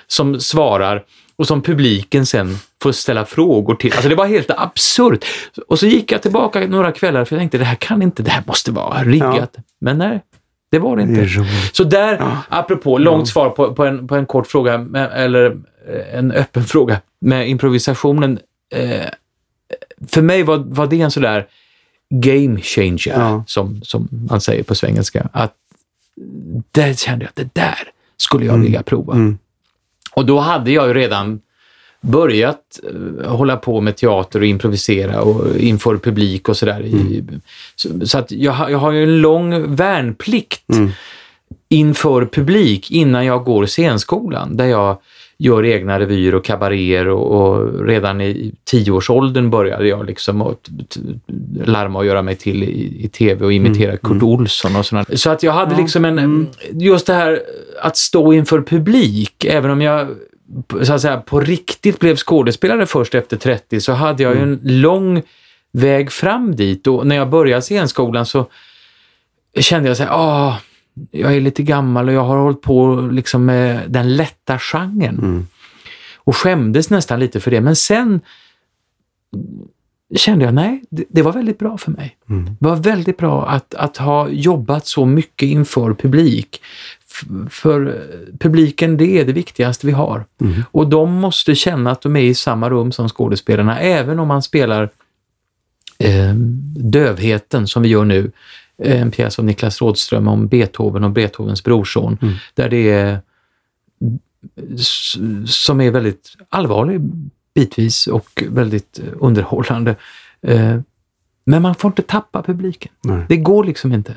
som svarar och som publiken sen får ställa frågor till. Alltså det var helt absurt. Och så gick jag tillbaka några kvällar för jag tänkte det här kan inte, det här måste vara riggat. Men nej, det var det Det inte. roligt. Så där, apropå, långt svar på, på, en, på en kort fråga, eller eh, en öppen fråga med improvisationen. Eh, för mig var, var det en sådär game changer, Ja. som, som man säger på svengelska. Att där kände jag att det där skulle jag vilja prova. Mm. Och då hade jag ju redan börjat eh, hålla på med teater och improvisera och inför publik och sådär. i Så, så att jag, har- jag har ju en lång värnplikt inför publik innan jag går scenskolan där jag gör egna revyer och kabaréer och, och redan i tioårsåldern började jag liksom att larma och göra mig till i, i tv och imitera Kurt Olsson och sådana. Så att jag hade liksom en, just det här att stå inför publik, även om jag så att säga, på riktigt blev skådespelare först efter 30 så hade jag ju en lång väg fram dit. Och när jag började scenskolan så kände jag så här, ah, jag är lite gammal och jag har hållit på liksom med den lätta genren. Och skämdes nästan lite för det. Men sen kände jag, nej, det, det var väldigt bra för mig. Det var väldigt bra att, att ha jobbat så mycket inför publik. F- för publiken, det är det viktigaste vi har. Och de måste känna att de är i samma rum som skådespelarna, även om man spelar eh, Dövheten, som vi gör nu, en pjäs av Niklas Rådström om Beethoven och Beethovens brorson, där det är som är väldigt allvarlig bitvis och väldigt eh, underhållande. Eh, Men man får inte tappa publiken. Nej. Det går liksom inte.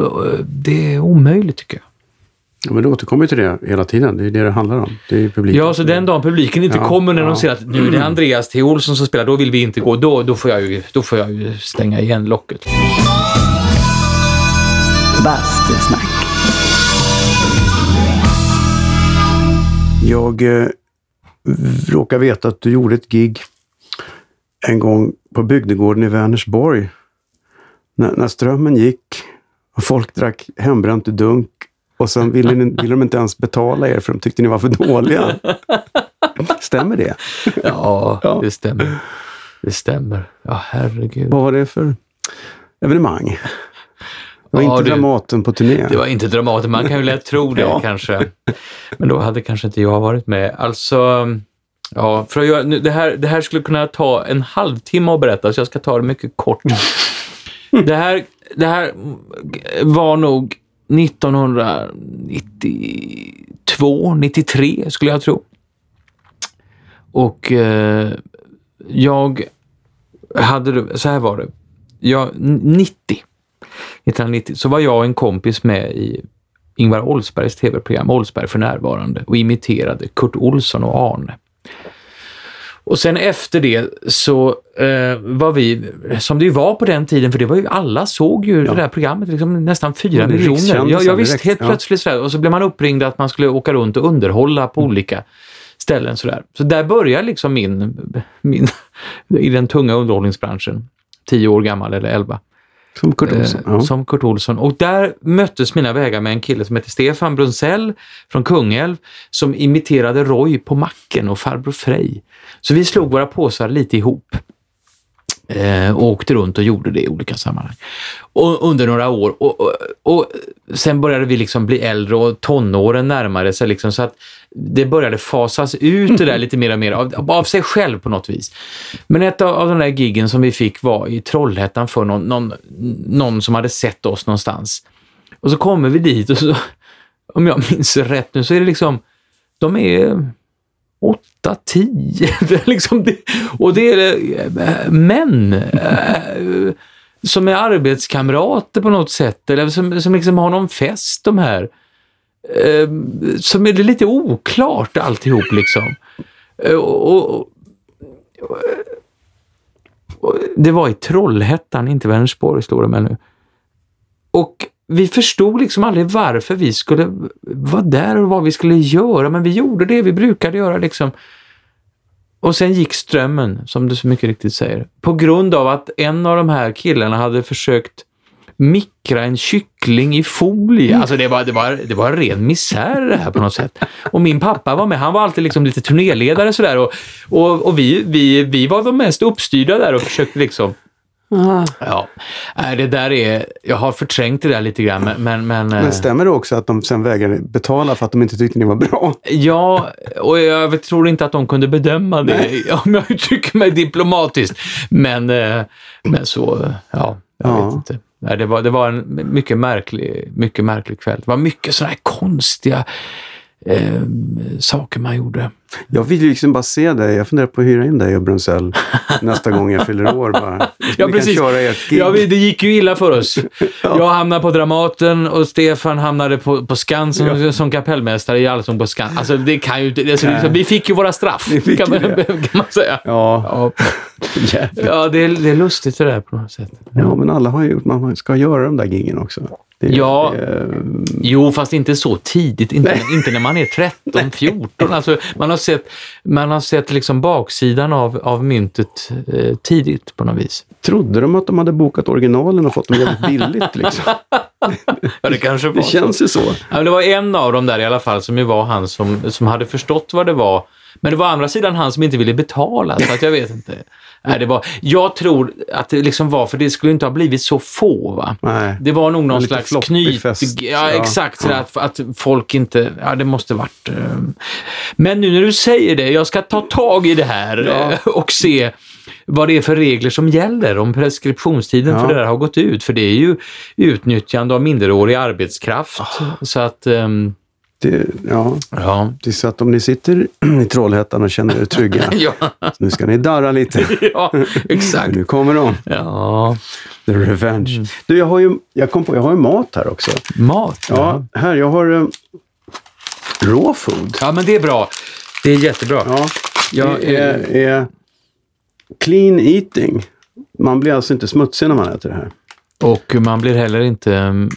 Eh, Det är omöjligt tycker jag. Ja, men du återkommer till det hela tiden. Det är det det handlar om. Det är publiken. Ja, så den dagen publiken inte Ja, kommer när de ja. ser att nu är det Andreas T. Olsson som spelar, då vill vi inte gå. Då, då, får, jag ju, då får jag ju stänga igen locket. Bastusnack. Jag eh, råkar veta att du gjorde ett gig en gång på bygdegården i Vänersborg. När, när strömmen gick och folk drack hembränt dunk och sen ville, ni, ville de inte ens betala er för de tyckte ni var för dåliga. Stämmer det? Ja, Ja. det stämmer. Det stämmer. Ja, herregud. Vad var det för evenemang? Det var Ja, inte det- Dramaten på turné. Det var inte dramatiskt, man kan ju lätt tro det Ja. kanske. Men då hade kanske inte jag varit med. Alltså, ja, för att göra, nu, det, här, det här skulle kunna ta en halvtimme att berätta, så jag ska ta det mycket kort. Det här, det här var nog 1992, 93 skulle jag tro. Och eh, jag hade, så här var det, jag, 90 1990 så var jag och en kompis med i Ingvar Oldsbergs tv-program Oldsberg för närvarande och imiterade Kurt Olsson och Arne. Och sen efter det så eh, var vi, som det ju var på den tiden, för det var ju alla såg ju det där programmet, liksom nästan fyra Ja, miljoner. Ja, ja visst, direkt, helt ja. plötsligt så, här, och så blev man uppringd att man skulle åka runt och underhålla Mm. på olika ställen sådär. Så där börjar liksom min, min i den tunga underhållningsbranschen. Tio år gammal eller elva. Som Kurt Olsson. Eh, Ja. Som Kurt Olsson. Och där möttes mina vägar med en kille som heter Stefan Brunsell från Kungälv som imiterade Roy på Macken och Farbror Frej. Så vi slog våra påsar lite ihop eh, och åkte runt och gjorde det i olika sammanhang. Och, under några år. Och, och, och sen började vi liksom bli äldre och tonåren närmade sig liksom så att det började fasas ut det där lite mer och mer av, av sig själv på något vis. Men ett av, av de där giggen som vi fick var i Trollhättan för någon, någon, någon som hade sett oss någonstans. Och så kommer vi dit och så, om jag minns rätt nu, så är det liksom, de är åtta, tio. Det är liksom det, och det är män eh, som är arbetskamrater på något sätt, eller som, som liksom har någon fest de här. Eh, som är det lite oklart alltihop liksom. Eh, och, och, och, och, det var i Trollhättan, inte Vänersborg slår det mig nu. Och vi förstod liksom aldrig varför vi skulle vara där och vad vi skulle göra, men vi gjorde det vi brukade göra liksom. Och sen gick strömmen, som du så mycket riktigt säger, på grund av att en av de här killarna hade försökt mikra en kyckling i folie. Alltså det var, det var, det var ren misär det här på något sätt. Och min pappa var med, han var alltid liksom lite turnéledare sådär och, och, och vi, vi, vi var de mest uppstyrda där och försökte liksom Ja, Nej, det där är, jag har förträngt det där lite grann, men... Men, men, eh, stämmer det också att de sen vägrade betala för att de inte tyckte ni var bra? Ja, och jag tror inte att de kunde bedöma det, om jag uttrycker mig diplomatiskt. Men, eh, men så, ja, jag Ja. vet inte. Nej, det, var, det var en mycket märklig, mycket märklig kväll. Det var mycket sådana här konstiga eh, saker man gjorde. Jag vill ju liksom bara se dig. Jag funderar på att hyra in dig och Brunsell nästa gång jag fyller år bara. Ja, Ni precis. kan köra ert gig. Ja, det gick ju illa för oss. Jag hamnade på Dramaten och Stefan hamnade på, på Skansen som kapellmästare i Allsång på Skansen. Alltså, det kan ju inte... Alltså, liksom, vi fick ju våra straff, kan, man, kan man säga. Ja, Ja, ja det, är, det är lustigt det där på något sätt. ja, men alla har ju gjort, man ska göra de där giggen också. Det, Ja. det, Jo, fast inte så tidigt. Inte, inte när man är 13, 14. Alltså, man har sett, man har sett liksom baksidan av, av myntet eh, tidigt på något vis. trodde de att de hade bokat originalen och fått dem jävligt billigt liksom? Ja, det kanske var Det känns ju så. Ja, det var en av dem där i alla fall som ju var han som, som hade förstått vad det var. Men det var å andra sidan han som inte ville betala, så att jag vet inte. Nej, det var, jag tror att det liksom var, för det skulle inte ha blivit så få va. Nej. Det var nog någon Lite slags knyt... fest. Ja, Ja. exakt. Så att, att folk inte... Ja, det måste varit... eh. Men nu när du säger det, jag ska ta tag i det här Ja. eh, och se vad det är för regler som gäller, om preskriptionstiden Ja. för det där har gått ut. För det är ju utnyttjande av minderårig arbetskraft. Så att... ehm, Det, ja, ja. det är så att om ni sitter i Trollhättan och känner er trygga, ja, nu ska ni darra lite. ja, exakt. Nu kommer de. Ja, The Revenge. Mm. Du, jag har ju, jag kom på, jag har ju mat här också. mat. Ja, här, jag har uh, raw food. ja, men det är bra. Det är jättebra. Ja, Ja, det är, är clean eating. Man blir alltså inte smutsig när man äter det här. Och man blir heller inte um,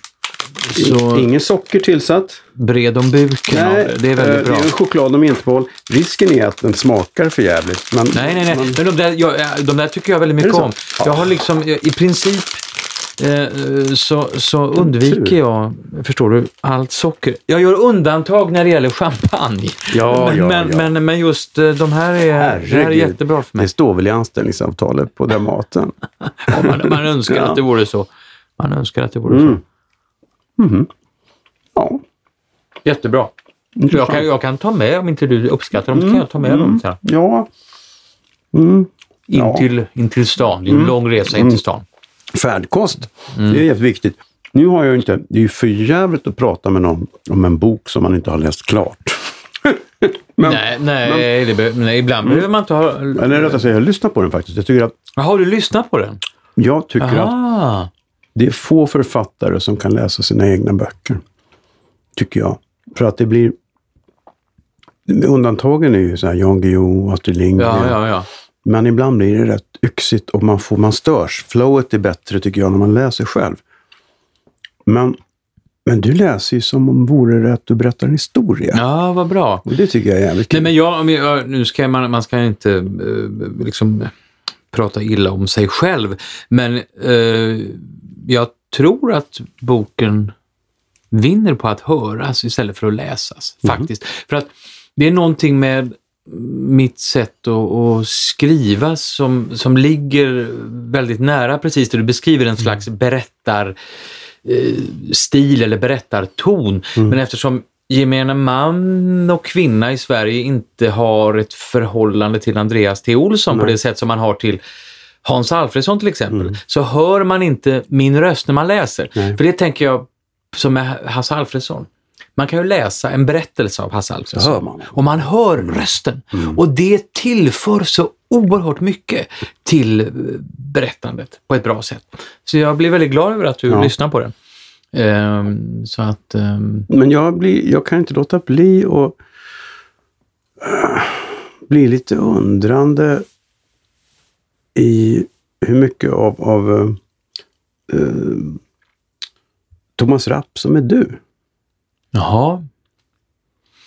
så Inget socker tillsatt. bred om buken av det. Det är eh, väldigt bra. Det är en choklad och mintboll. Risken är att den smakar för jävligt. Men, Nej, nej, nej. Men, Men de där, jag, de där tycker jag väldigt mycket om. Jag har liksom, jag- i princip eh, så, så undviker jag, förstår du, allt socker. Jag gör undantag när det gäller champagne. Ja, men, ja, men, ja. Men, men just eh, de här är, det här är jättebra för mig. det står väl i anställningsavtalet på Dramaten. Ja, man, man önskar Ja. att det vore så. Man önskar att det vore Mm. så. Ja, Jättebra. Jag, kan, jag kan ta med, om inte du uppskattar dem, så kan jag ta med Mm. dem sen. ja. Mm. In, Ja. till, in till stan. Det är en lång resa in till stan. Färdkost, Mm. det är jätteviktigt. Nu har jag inte, det är ju för jävligt att prata med någon om en bok som man inte har läst klart. men, nej, nej, det be, nej, ibland behöver man inte ha... Eller rättare sagt, jag lyssnar på den faktiskt. Jag tycker att, Har du lyssnat på den? jag tycker att Aha. Det är få författare som kan läsa sina egna böcker. Tycker jag. För att det blir... Undantagen är ju så här Jan Guillou, Astrid Lindgren. Ja, ja, ja. Men ibland blir det rätt yxigt och man, får, man störs. Flowet är bättre tycker jag när man läser själv. Men Men du läser ju som om vore det att du berättar en historia. Ja, vad bra. Och det tycker jag är jävligt Nej, kul. men jag, jag, nu ska man, man ska inte eh, liksom prata illa om sig själv, men eh, jag tror att boken vinner på att höras istället för att läsas, faktiskt. För att det är någonting med mitt sätt att, att skriva som, som ligger väldigt nära precis det du beskriver, en slags berättar eh, stil eller berättarton. Men eftersom gemene man och kvinna i Sverige inte har ett förhållande till Andreas T. Olsson på det sätt som man har till Hans Alfredsson till exempel, så hör man inte min röst när man läser. Nej. För det tänker jag som med Hasse Alfredsson. Man kan ju läsa en berättelse av Hasse Alfredsson man. och man hör rösten. Och det tillför så oerhört mycket till eh, berättandet på ett bra sätt. Så jag blir väldigt glad över att du Ja. lyssnar på den. Ehm, så att... ehm, Men jag, blir, jag kan inte låta bli och uh, bli lite undrande i hur mycket av, av eh, eh, Thomas Rapp som är du jaha,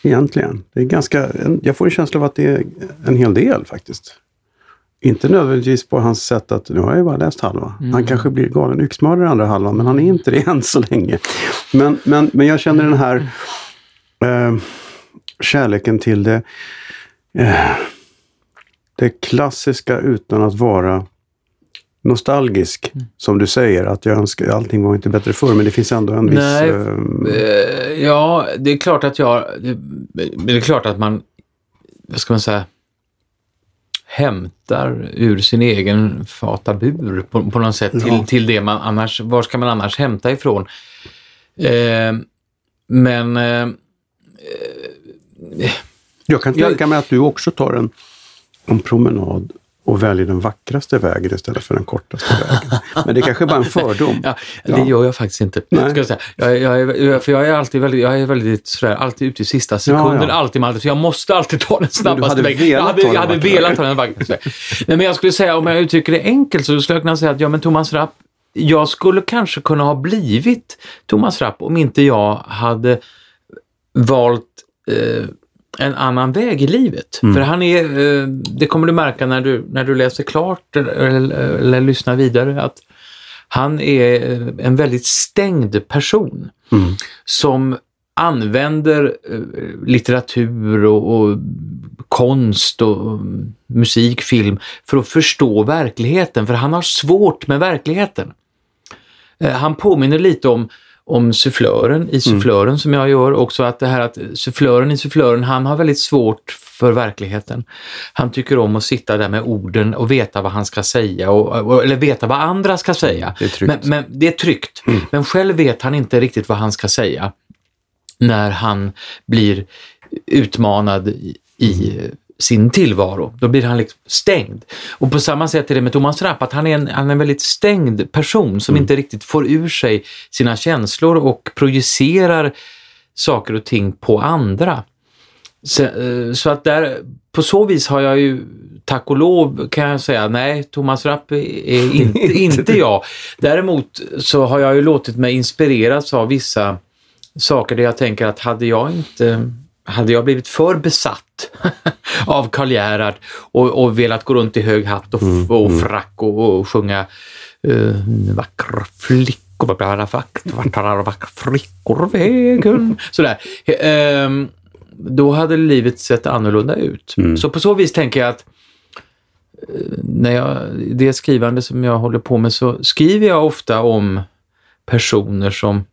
egentligen. Det är ganska, jag får en känsla av att det är en hel del faktiskt. Inte nödvändigtvis på hans sätt att, nu har jag bara läst halva. Han kanske blir galen yxmördare andra halvan, men han är inte det än så länge. Men, men, men jag känner den här eh, kärleken till det, eh, det klassiska utan att vara nostalgisk. Som du säger, att jag önskar, allting var inte bättre förr, men det finns ändå en viss... Nej, eh, Eh, ja, det är klart att jag... Det, är klart att man, vad ska man säga, hämtar ur sin egen fatabur på, på något sätt till, Ja. till det man annars... Var ska man annars hämta ifrån? Eh, men... Eh, Jag kan tänka mig att du också tar en, en promenad och väljer den vackraste vägen istället för den kortaste vägen. Men det är kanske bara en fördom. Ja, det Ja. gör jag faktiskt inte. Nej. Ska jag, säga. Jag, jag, är- för jag är alltid väldigt, jag är väldigt sådär, alltid ute i sista sekunden, ja. alltid med allt. Så jag måste alltid ta den snabbaste vägen. Jag hade, jag hade velat ta den vackraste vägen. Nej, men jag skulle säga, om jag uttrycker det enkelt, så skulle jag kunna säga att ja, men Thomas Rapp, jag skulle kanske kunna ha blivit Thomas Rapp om inte jag hade valt eh, en annan väg i livet. För han är, eh, det kommer du märka när du, när du läser klart eller, eller, eller lyssnar vidare, att han är eh, en väldigt stängd person Mm. som använder eh, litteratur och, och konst och mm, musik, film för att förstå verkligheten, för han har svårt med verkligheten. Eh, Han påminner lite om, om sufflören i sufflören som jag gör också, att det här att sufflören i sufflören, han har väldigt svårt för verkligheten. Han tycker om att sitta där med orden och veta vad han ska säga, och, eller veta vad andra ska säga. Det är tryggt. Men, men det är tryggt. Men själv vet han inte riktigt vad han ska säga när han blir utmanad i sin tillvaro. Då blir han liksom stängd. Och på samma sätt är det med Thomas Rapp, att han är en, han är en väldigt stängd person som inte riktigt får ur sig sina känslor och projicerar saker och ting på andra. Så, eh, så att där, på så vis har jag ju, tack och lov kan jag säga, nej, Thomas Rapp är inte, inte jag. Däremot så har jag ju låtit mig inspireras av vissa saker där jag tänker att hade jag inte hade jag blivit för besatt av Karl Gerhard och, och velat gå runt i hög hatt och, f- och frack och, och sjunga uh, vackra flickor, vackra, vackra, vackra flickor vägen. Sådär. Ehm, då hade livet sett annorlunda ut. Så på så vis tänker jag att eh, när jag, det skrivande som jag håller på med så skriver jag ofta om personer som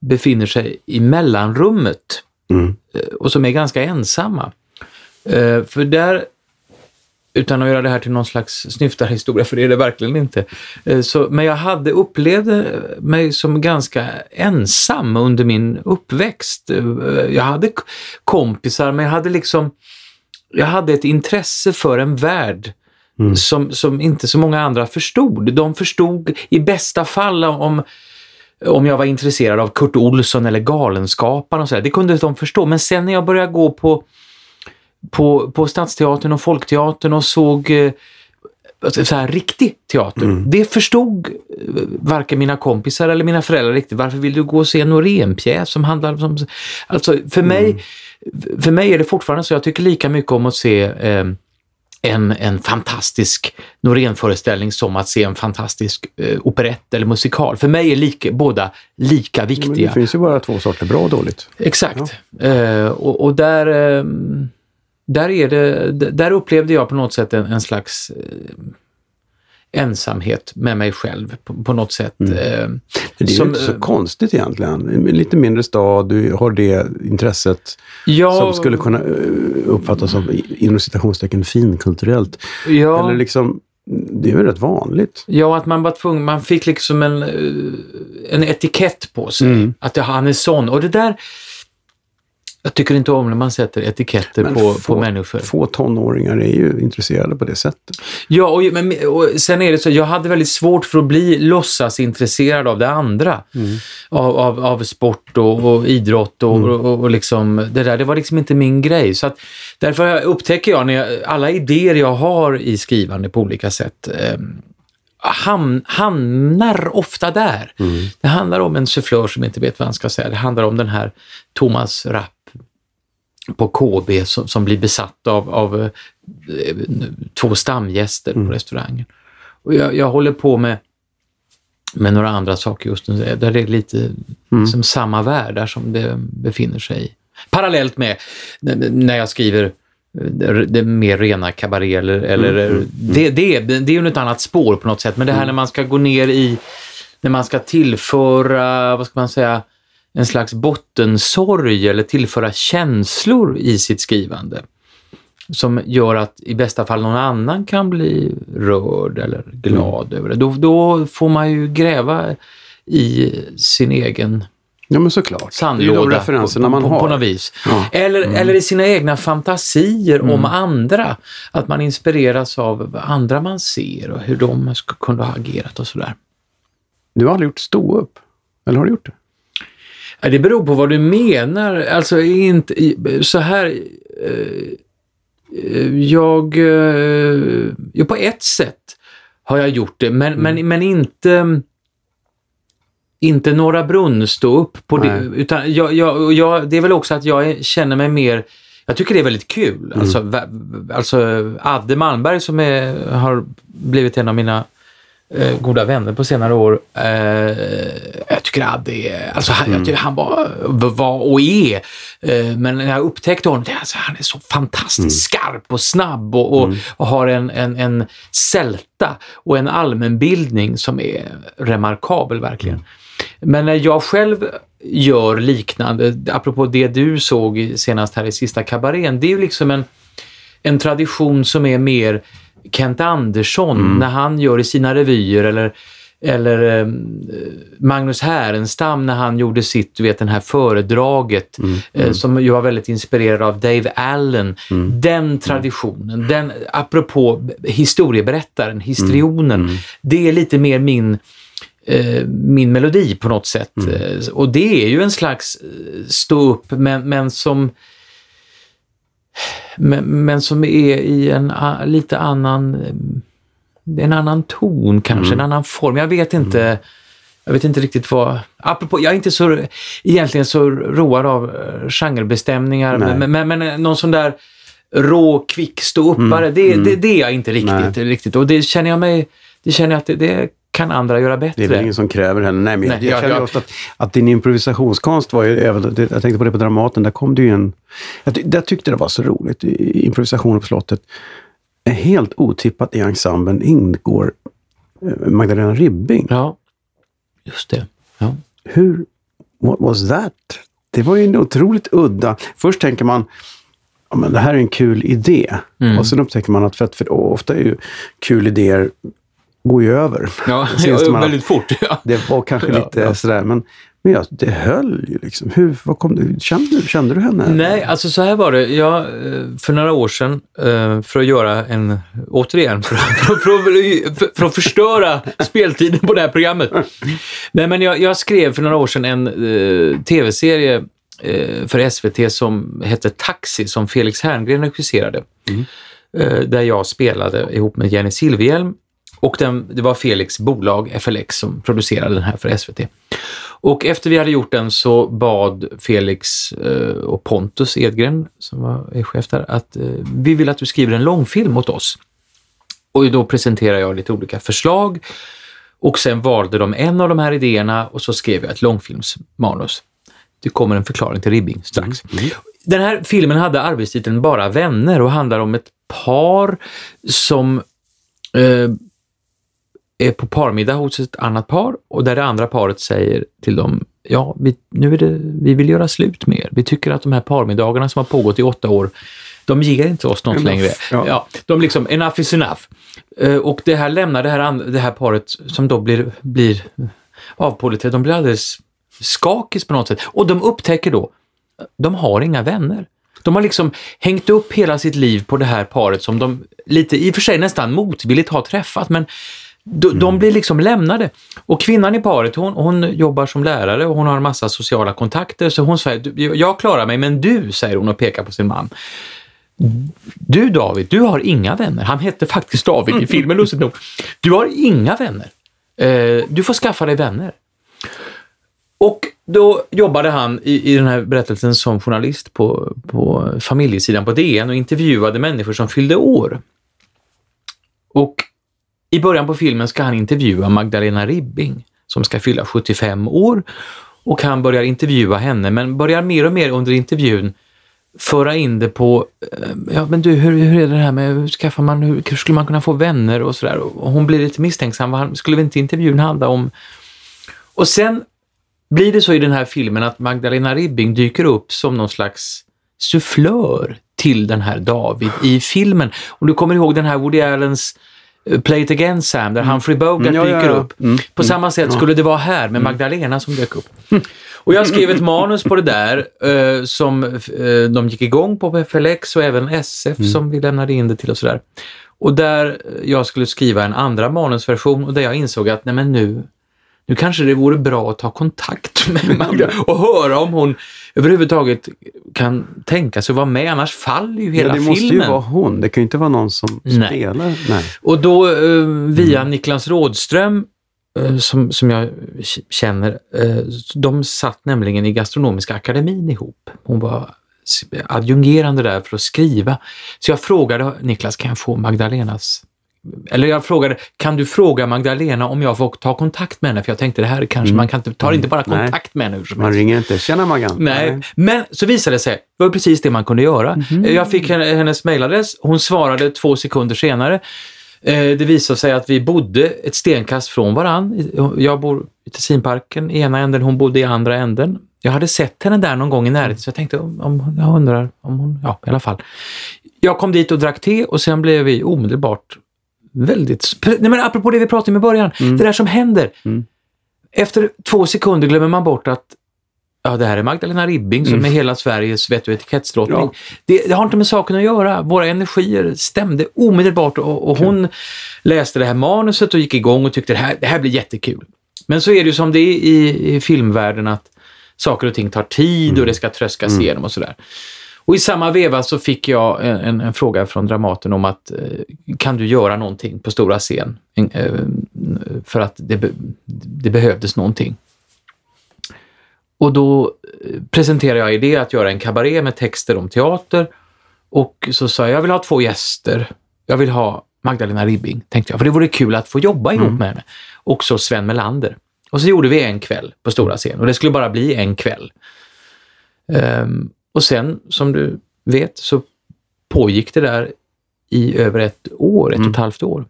befinner sig i mellanrummet Mm. och som är ganska ensamma. Eh, För där, utan att göra det här till någon slags snyftarhistoria, för det är det verkligen inte. eh, Så, men jag hade upplevde mig som ganska ensam under min uppväxt. Jag hade kompisar, men jag hade liksom jag hade ett intresse för en värld som, som inte så många andra förstod. De förstod i bästa fall om, om jag var intresserad av Kurt Olsson eller Galenskaparna och sådär. Det kunde de förstå. Men sen när jag började gå på, på, på Stadsteatern och Folkteatern och såg eh, alltså, så här, riktig teater. Det förstod eh, varken mina kompisar eller mina föräldrar riktigt. Varför vill du gå och se en Norén-pjäs som handlar om... Alltså för mig, för mig är det fortfarande så, jag tycker lika mycket om att se eh, en, en fantastisk Norén-föreställning som att se en fantastisk eh, operett eller musikal. För mig är lika, båda lika Men viktiga. det finns ju bara två sorter, bra och dåligt. Exakt. Eh, och, och där, eh, där, är det, där upplevde jag på något sätt en, en slags eh, ensamhet med mig själv på, på något sätt. Eh, Men det är som, ju inte så eh, konstigt egentligen. En lite mindre stad, du har det intresset ja, som skulle kunna eh, uppfattas som inom citationstecken finkulturellt. ja, Eller liksom, det är väl rätt vanligt. ja, att man var tvungen, man fick liksom en, eh, en etikett på sig. Mm. Att han är sån. Och det där, jag tycker inte om när man sätter etiketter Men på, få- på människor. Få tonåringar är ju intresserade på det sättet. Ja, och, men, och sen är det så, jag hade väldigt svårt för att bli låtsasintresserad av det andra. Av, av, av sport och, och idrott och, och, och liksom det där. Det var liksom inte min grej. Så att, därför upptäcker jag, när jag alla idéer jag har i skrivande på olika sätt eh, ham, hamnar ofta där. Det handlar om en sufflör som inte vet vad han ska säga. Det handlar om den här Thomas Rapp på KB som, som blir besatt av, av eh, två stamgäster på restaurangen. Och jag, jag håller på med, med några andra saker just nu, där det är lite som samma världar som det befinner sig i. Parallellt med när jag skriver det, det mer rena kabaré eller, eller Det, det, är, det är ju ett annat spår på något sätt, men det här när man ska gå ner i, när man ska tillföra, vad ska man säga, en slags bottensorg eller tillföra känslor i sitt skrivande som gör att i bästa fall någon annan kan bli rörd eller glad över det. Då, då får man ju gräva i sin egen Ja, men såklart. Det är sandlåda ju de referenserna på, man på, har. på något vis. Ja. Eller, eller i sina egna fantasier om andra. Att man inspireras av andra man ser och hur de kunna ha agerat och sådär. Du har aldrig gjort stå upp Eller har du gjort det? Ja, Det beror på vad du menar. Alltså inte så här. eh, eh, Jag, eh, på ett sätt har jag gjort det, men, men, men inte inte Norra Brunn stå upp på det. Utan jag, jag, jag, det är väl också att jag känner mig mer jag tycker det är väldigt kul. Alltså, vä- alltså Adde Malmberg som är, har blivit en av mina eh, goda vänner på senare år. Eh, jag tycker Adde är, alltså, han, jag tycker han var, var och är, eh, men när jag upptäckte honom, det, alltså, han är så fantastiskt skarp och snabb och, och, och har en, en, en sälta och en allmänbildning som är remarkabel verkligen. Men när jag själv gör liknande, apropå det du såg senast här i sista kabarén, det är ju liksom en, en tradition som är mer Kent Andersson när han gör i sina revyer eller, eller eh, Magnus Härenstam när han gjorde sitt, du vet den här föredraget eh, som ju var väldigt inspirerad av Dave Allen. Den traditionen, den, apropå historieberättaren, histrionen, det är lite mer min min melodi på något sätt. Eh, Och det är ju en slags eh, stå upp men, men som men, men som är i en a, lite annan eh, en annan ton kanske, en annan form. Jag vet inte jag vet inte riktigt vad... Apropå, jag är inte så egentligen så road av eh, genrebestämningar, men, men, men eh, någon sån där rå, kvick ståuppare, det, det, det är jag inte riktigt. riktigt. Och det känner jag mig... Det känner jag att det, det kan andra göra bättre. Det är väl ingen som kräver henne. Nej, men jag, Nej, jag jag- känner jag- ofta att, att din improvisationskonst var ju, jag tänkte på det på Dramaten, där kom det ju en... Jag, där tyckte det var så roligt, i improvisationen på slottet. Helt otippat i ensemblen ingår eh, Magdalena Ribbing. Ja, just det. Ja. Hur, what was that? Det var ju en otroligt udda... Först tänker man, ja, men det här är en kul idé. Mm. Och sen upptäcker man att, för, att för ofta är ju kul idéer går ju över. Ja, man- väldigt fort. Ja. Det var kanske Ja, lite ja. sådär, men, men ja, det höll ju liksom. Hur, vad kom du, kände, kände du henne? Nej, alltså så här var det. Jag, eh, för några år sedan, eh, för att göra en, återigen, för, för, för, för, att förstöra speltiden på det här programmet. Nej, men jag, jag skrev för några år sedan en eh, tv-serie eh, för SVT som hette Taxi, som Felix Herngren regisserade. eh, där jag spelade ihop med Jenny Silverhjelm och den, det var Felix bolag, FLX, som producerade den här för SVT. Och efter vi hade gjort den så bad Felix eh, och Pontus Edgren, som var chef där, att eh, vi vill att du skriver en långfilm åt oss. Och då presenterade jag lite olika förslag och sen valde de en av de här idéerna och så skrev jag ett långfilmsmanus. Det kommer en förklaring till Ribbing strax. Den här filmen hade arbetstiteln Bara vänner och handlar om ett par som eh, är på parmiddag hos ett annat par och där det andra paret säger till dem, ja, vi, nu är det, vi vill göra slut med er. Vi tycker att de här parmiddagarna som har pågått i åtta år, de ger inte oss något Enough, längre. ja. Ja, de liksom, enough is enough. Eh, och det här lämnar det här, det här paret som då blir, blir avpoliterat, de blir alldeles skakis på något sätt. Och de upptäcker då, de har inga vänner. De har liksom hängt upp hela sitt liv på det här paret som de lite, i och för sig nästan motvilligt har träffat, men de, de blir liksom lämnade. Och kvinnan i paret, hon, hon jobbar som lärare och hon har en massa sociala kontakter, så hon säger, "Du, jag klarar mig, men du, säger hon och pekar på sin man. Du David, du har inga vänner. Han hette faktiskt David i filmen, lustigt nog. Du har inga vänner. Eh, du får skaffa dig vänner. Och då jobbade han i, i den här berättelsen som journalist på, på familjesidan på DN och intervjuade människor som fyllde år. Och i början på filmen ska han intervjua Magdalena Ribbing som ska fylla 75 år och han börjar intervjua henne men börjar mer och mer under intervjun föra in det på, eh, ja men du hur, hur är det här med, hur skaffar man, hur, hur skulle man kunna få vänner och sådär. Hon blir lite misstänksam, vad skulle väl inte intervjun handla om? Och sen blir det så i den här filmen att Magdalena Ribbing dyker upp som någon slags sufflör till den här David i filmen. Om du kommer ihåg den här Woody Allens eh, Play It Again Sam, där Humphrey Bogart Mm, ja, ja, dyker ja. upp. Mm, På samma sätt skulle det vara här med Magdalena som dök upp. Och jag skrev ett manus på det där eh, som eh, de gick igång på på FLX och även SF som vi lämnade in det till och sådär. Och där jag skulle skriva en andra manusversion och där jag insåg att nej men nu, nu kanske det vore bra att ta kontakt med Magda och höra om hon överhuvudtaget kan tänka sig att vara med, annars faller ju hela ja, det filmen. måste ju vara hon. Det kan ju inte vara någon som Nej. spelar. Nej. Och då eh, via Niklas Rådström, eh, som, som jag känner, eh, de satt nämligen i Gastronomiska akademin ihop. Hon var adjungerande där för att skriva. Så jag frågade Niklas, kan jag få Magdalenas eller jag frågade, kan du fråga Magdalena om jag får ta kontakt med henne? För jag tänkte det här kanske, man kan tar inte bara Nej. kontakt med henne hur som Man ringer inte. Tjena Maggan. Nej, men så visade det sig, det var precis det man kunde göra. Jag fick henne- hennes mejladress, hon svarade två sekunder senare. Eh, Det visade sig att vi bodde ett stenkast från varann. Jag bor i Tessinparken i ena änden, hon bodde i andra änden. Jag hade sett henne där någon gång i närheten så jag tänkte, om, om, jag undrar om hon, ja i alla fall. Jag kom dit och drack te och sen blev vi omedelbart väldigt... Nej men apropå det vi pratade om i början, det där som händer. Efter två sekunder glömmer man bort att Ja, det här är Magdalena Ribbing som är hela Sveriges vett och etikettsdrottning. Ja. Det, det har inte med saken att göra. Våra energier stämde omedelbart och, och hon läste det här manuset och gick igång och tyckte det här, det här blir jättekul. Men så är det ju som det är i, i filmvärlden att saker och ting tar tid och det ska tröskas igenom och sådär. Och i samma veva så fick jag en, en, en fråga från Dramaten om att eh, kan du göra någonting på stora scen? En, eh, för att det, det behövdes någonting. Och då eh, presenterade jag idé att göra en kabaré med texter om teater och så sa jag, jag vill ha två gäster. Jag vill ha Magdalena Ribbing, tänkte jag, för det vore kul att få jobba ihop med henne. Och så Sven Melander. Och så gjorde vi en kväll på stora scen och det skulle bara bli en kväll. Ehm, och sen, som du vet, så pågick det där i över ett år, ett och ett halvt år.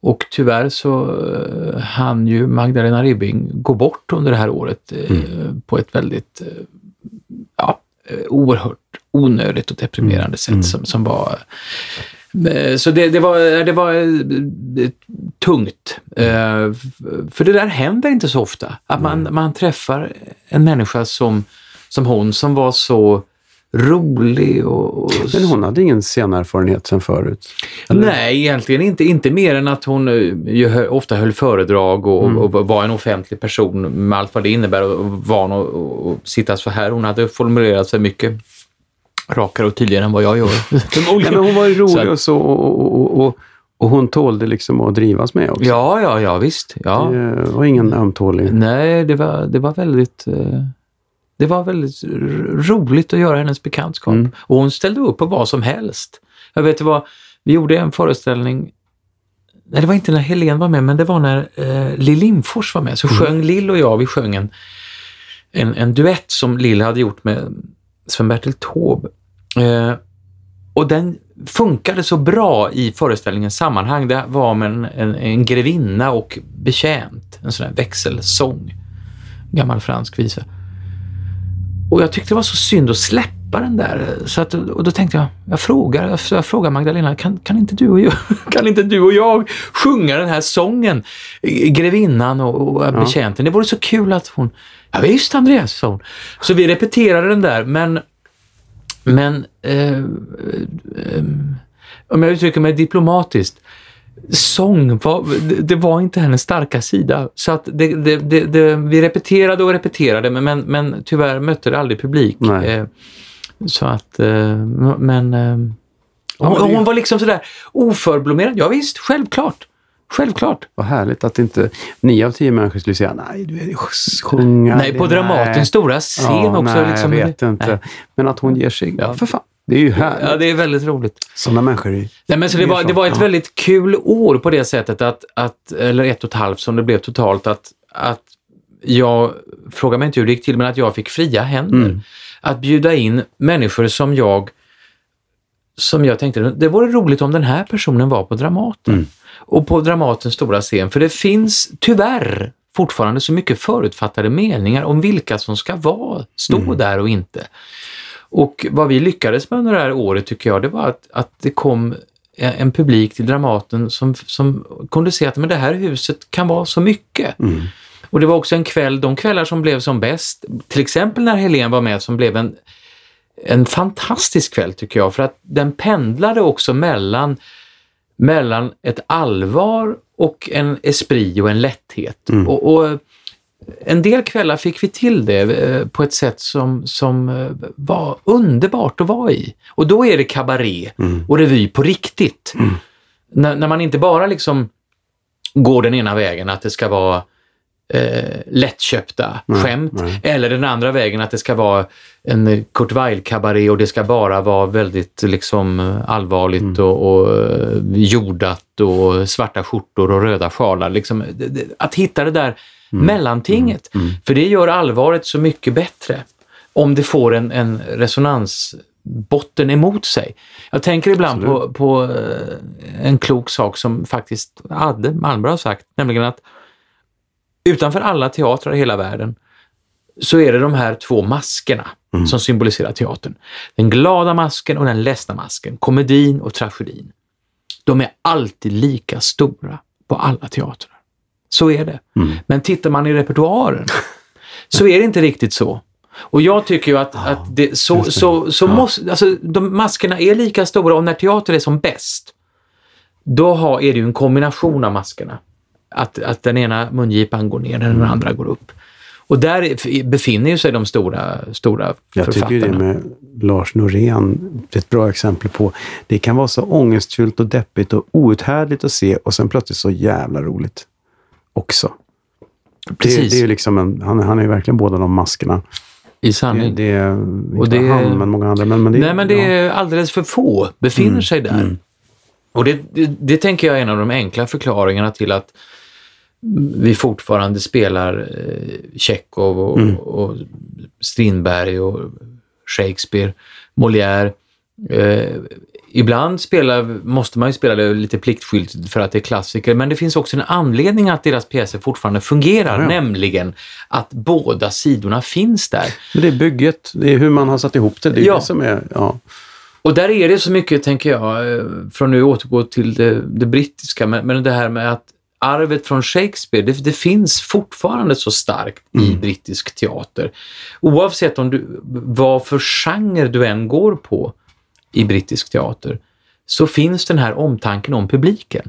Och tyvärr så uh, hann ju Magdalena Ribbing gå bort under det här året eh, på ett väldigt uh, ja, eh, oerhört onödigt och deprimerande sätt som, som var eh, så det, det var, det var eh, tungt. Eh, För det där händer inte så ofta. Att man, man träffar en människa som, som hon som var så rolig och... och Men hon hade ingen scenerfarenhet sen förut? eller? Nej, egentligen inte. Inte mer än att hon eh, ofta höll föredrag och, Mm. och var en offentlig person med allt vad det innebär och van att sitta så här. Hon hade formulerat sig mycket rakare och tydligare än vad jag gör. Nej, men hon var ju Så rolig att- och så och, och, och, och, och hon tålde liksom att drivas med också. Ja, ja, ja, visst. Ja. Det var ingen ömtålig. Nej, det var, det var väldigt... eh, Det var väldigt roligt att göra hennes bekantskap. Mm. Och hon ställde upp på vad som helst. Jag vet vad, vi gjorde en föreställning, nej det var inte när Helen var med, men det var när eh, Lill Lindfors var med. Så sjöng Lill och jag, vi sjöng en, en, en duett som Lill hade gjort med Sven-Bertil Taube. Eh, och den funkade så bra i föreställningens sammanhang. Det var med en, en, en grevinna och betjänt, en sån här växelsång. Gammal fransk visa. Och jag tyckte det var så synd att släppa den där. Så att, och då tänkte jag, jag frågar, jag, frågar Magdalena, kan, kan, inte du och jag, kan inte du och jag sjunga den här sången? Grevinnan och, och betjänten. Det vore så kul att hon, ja visst Andreas, sa hon. Så vi repeterade den där, men men eh, eh, om jag uttrycker mig diplomatiskt, sång var, det, var inte hennes starka sida. Så att det, det, det, vi repeterade och repeterade, men, men, men tyvärr mötte det aldrig publik. Eh, så att, eh, men... Eh, hon, det- hon var liksom sådär oförblommerad. Ja, visst, självklart. Självklart. Vad härligt att inte nio av tio människor skulle säga nej, du är sjunga. nej, på Dramatens stora scen ja, också. Nej, liksom, jag vet inte. Nej. Men att hon ger sig. Ja. För fan. Det är ju härligt. Ja, det är väldigt roligt. Sådana människor är Nej, men så det, var, det var ett väldigt kul år på det sättet att, att, eller ett och ett halvt som det blev totalt, att, att jag, fråga mig inte hur det gick till, men att jag fick fria händer. Mm. Att bjuda in människor som jag, som jag tänkte, det vore roligt om den här personen var på Dramaten. Mm. Och på Dramatens stora scen, för det finns tyvärr fortfarande så mycket förutfattade meningar om vilka som ska vara, stå Mm. där och inte. Och vad vi lyckades med under det här året tycker jag, det var att, att det kom en publik till Dramaten som, som kunde se att men det här huset kan vara så mycket. Mm. Och det var också en kväll, de kvällar som blev som bäst, till exempel när Helen var med som blev en, en fantastisk kväll tycker jag, för att den pendlade också mellan, mellan ett allvar och en esprit och en lätthet. Och, och en del kvällar fick vi till det eh, på ett sätt som, som eh, var underbart att vara i. Och då är det kabaré och revy på riktigt. När, när man inte bara liksom går den ena vägen, att det ska vara eh, lättköpta skämt. nej. Eller den andra vägen, att det ska vara en Kurt Weill-kabaré och det ska bara vara väldigt liksom allvarligt och, och eh, jordat och svarta skjortor och röda sjalar. Liksom, att hitta det där mellantinget. För det gör allvaret så mycket bättre. Om det får en, en resonansbotten emot sig. Jag tänker ibland på, på eh, en klok sak som faktiskt Adde Malmberg har sagt, nämligen att utanför alla teatrar i hela världen så är det de här två maskerna som symboliserar teatern. Den glada masken och den ledsna masken, komedin och tragedin. De är alltid lika stora på alla teatrar. Så är det. Men tittar man i repertoaren så är det inte riktigt så. Och jag tycker ju att, att det, så, så, så måste, alltså, de maskerna är lika stora och när teater är som bäst, då har, är det ju en kombination av maskerna. Att, att den ena mungipan går ner den andra går upp. Och där är- befinner ju sig de stora, stora Jag tycker författarna. det med Lars Norén, det är ett bra exempel på. Det kan vara så ångestfyllt och deppigt och outhärdligt att se och sen plötsligt så jävla roligt också. Det, Precis, det är ju liksom en, han, han är ju verkligen båda de maskerna. i Det, sanning. det är inte Och det- han, men många andra. Men, men det, Nej, men det ja. är alldeles för få befinner sig där. Och det, det, det tänker jag är en av de enkla förklaringarna till att vi fortfarande spelar eh, Tjechov och, och Strindberg och Shakespeare, Molière. Eh, ibland spelar, måste man ju spela det lite pliktskyldigt för att det är klassiker, men det finns också en anledning att deras pjäser fortfarande fungerar, Ja. nämligen att båda sidorna finns där. Men det är bygget, det är hur man har satt ihop det. Det är Ja. det som är... Ja. Och där är det så mycket, tänker jag, från nu återgå till det, det brittiska, men, men det här med att arvet från Shakespeare, det, det finns fortfarande så starkt i brittisk teater. Oavsett om du, vad för genre du än går på i brittisk teater, så finns den här omtanken om publiken.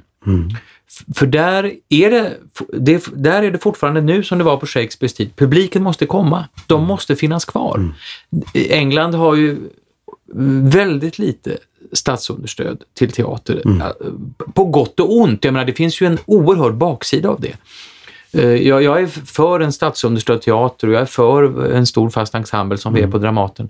F- För där är, det, det, där är det fortfarande nu som det var på Shakespeares tid. Publiken måste komma. De måste finnas kvar. England har ju väldigt lite statsunderstöd till teater. Mm. Eh, På gott och ont. Jag menar, det finns ju en oerhörd baksida av det. Eh, Jag, jag är för en statsunderstödd teater och jag är för en stor fast ensemble som vi Mm. är på Dramaten.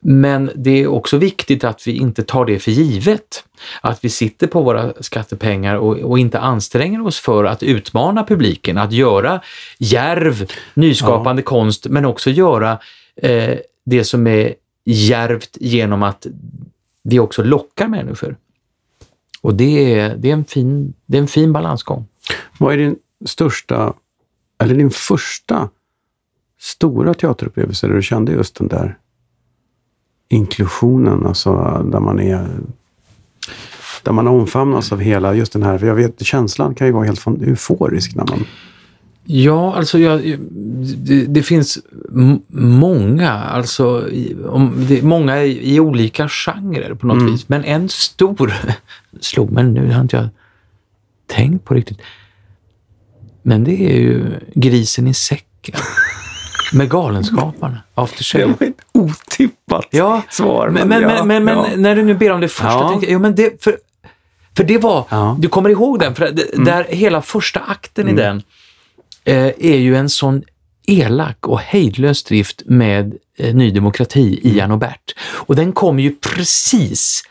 Men det är också viktigt att vi inte tar det för givet. Att vi sitter på våra skattepengar och, och inte anstränger oss för att utmana publiken, att göra järv, nyskapande konst, men också göra eh, det som är järvt genom att vi också lockar människor. Och det är, det är, en, fin, det är en fin balansgång. Vad är din största, eller din första stora teaterupplevelse där du kände just den där inklusionen, alltså där man är där man omfamnas av hela just den här, för jag vet känslan kan ju vara helt euforisk när man... Ja, alltså jag, det, det finns många, alltså om, det, många i, i olika genrer på något Mm. vis. Men en stor slog mig nu, har inte jag tänkt på riktigt. Men det är ju Grisen i säcken. Med Galenskaparna, After Shave. ett otippat Ja, svar. men, men, ja, men, men, ja. när du nu ber om det första, Ja. tänkte jag, jo, men det, för, för det var. Mm. du kommer ihåg den, för det, där hela första akten i den eh, är ju en sån elak och hejdlös drift med eh, Ny Demokrati, Mm. Ian och Bert. Och den kom ju precis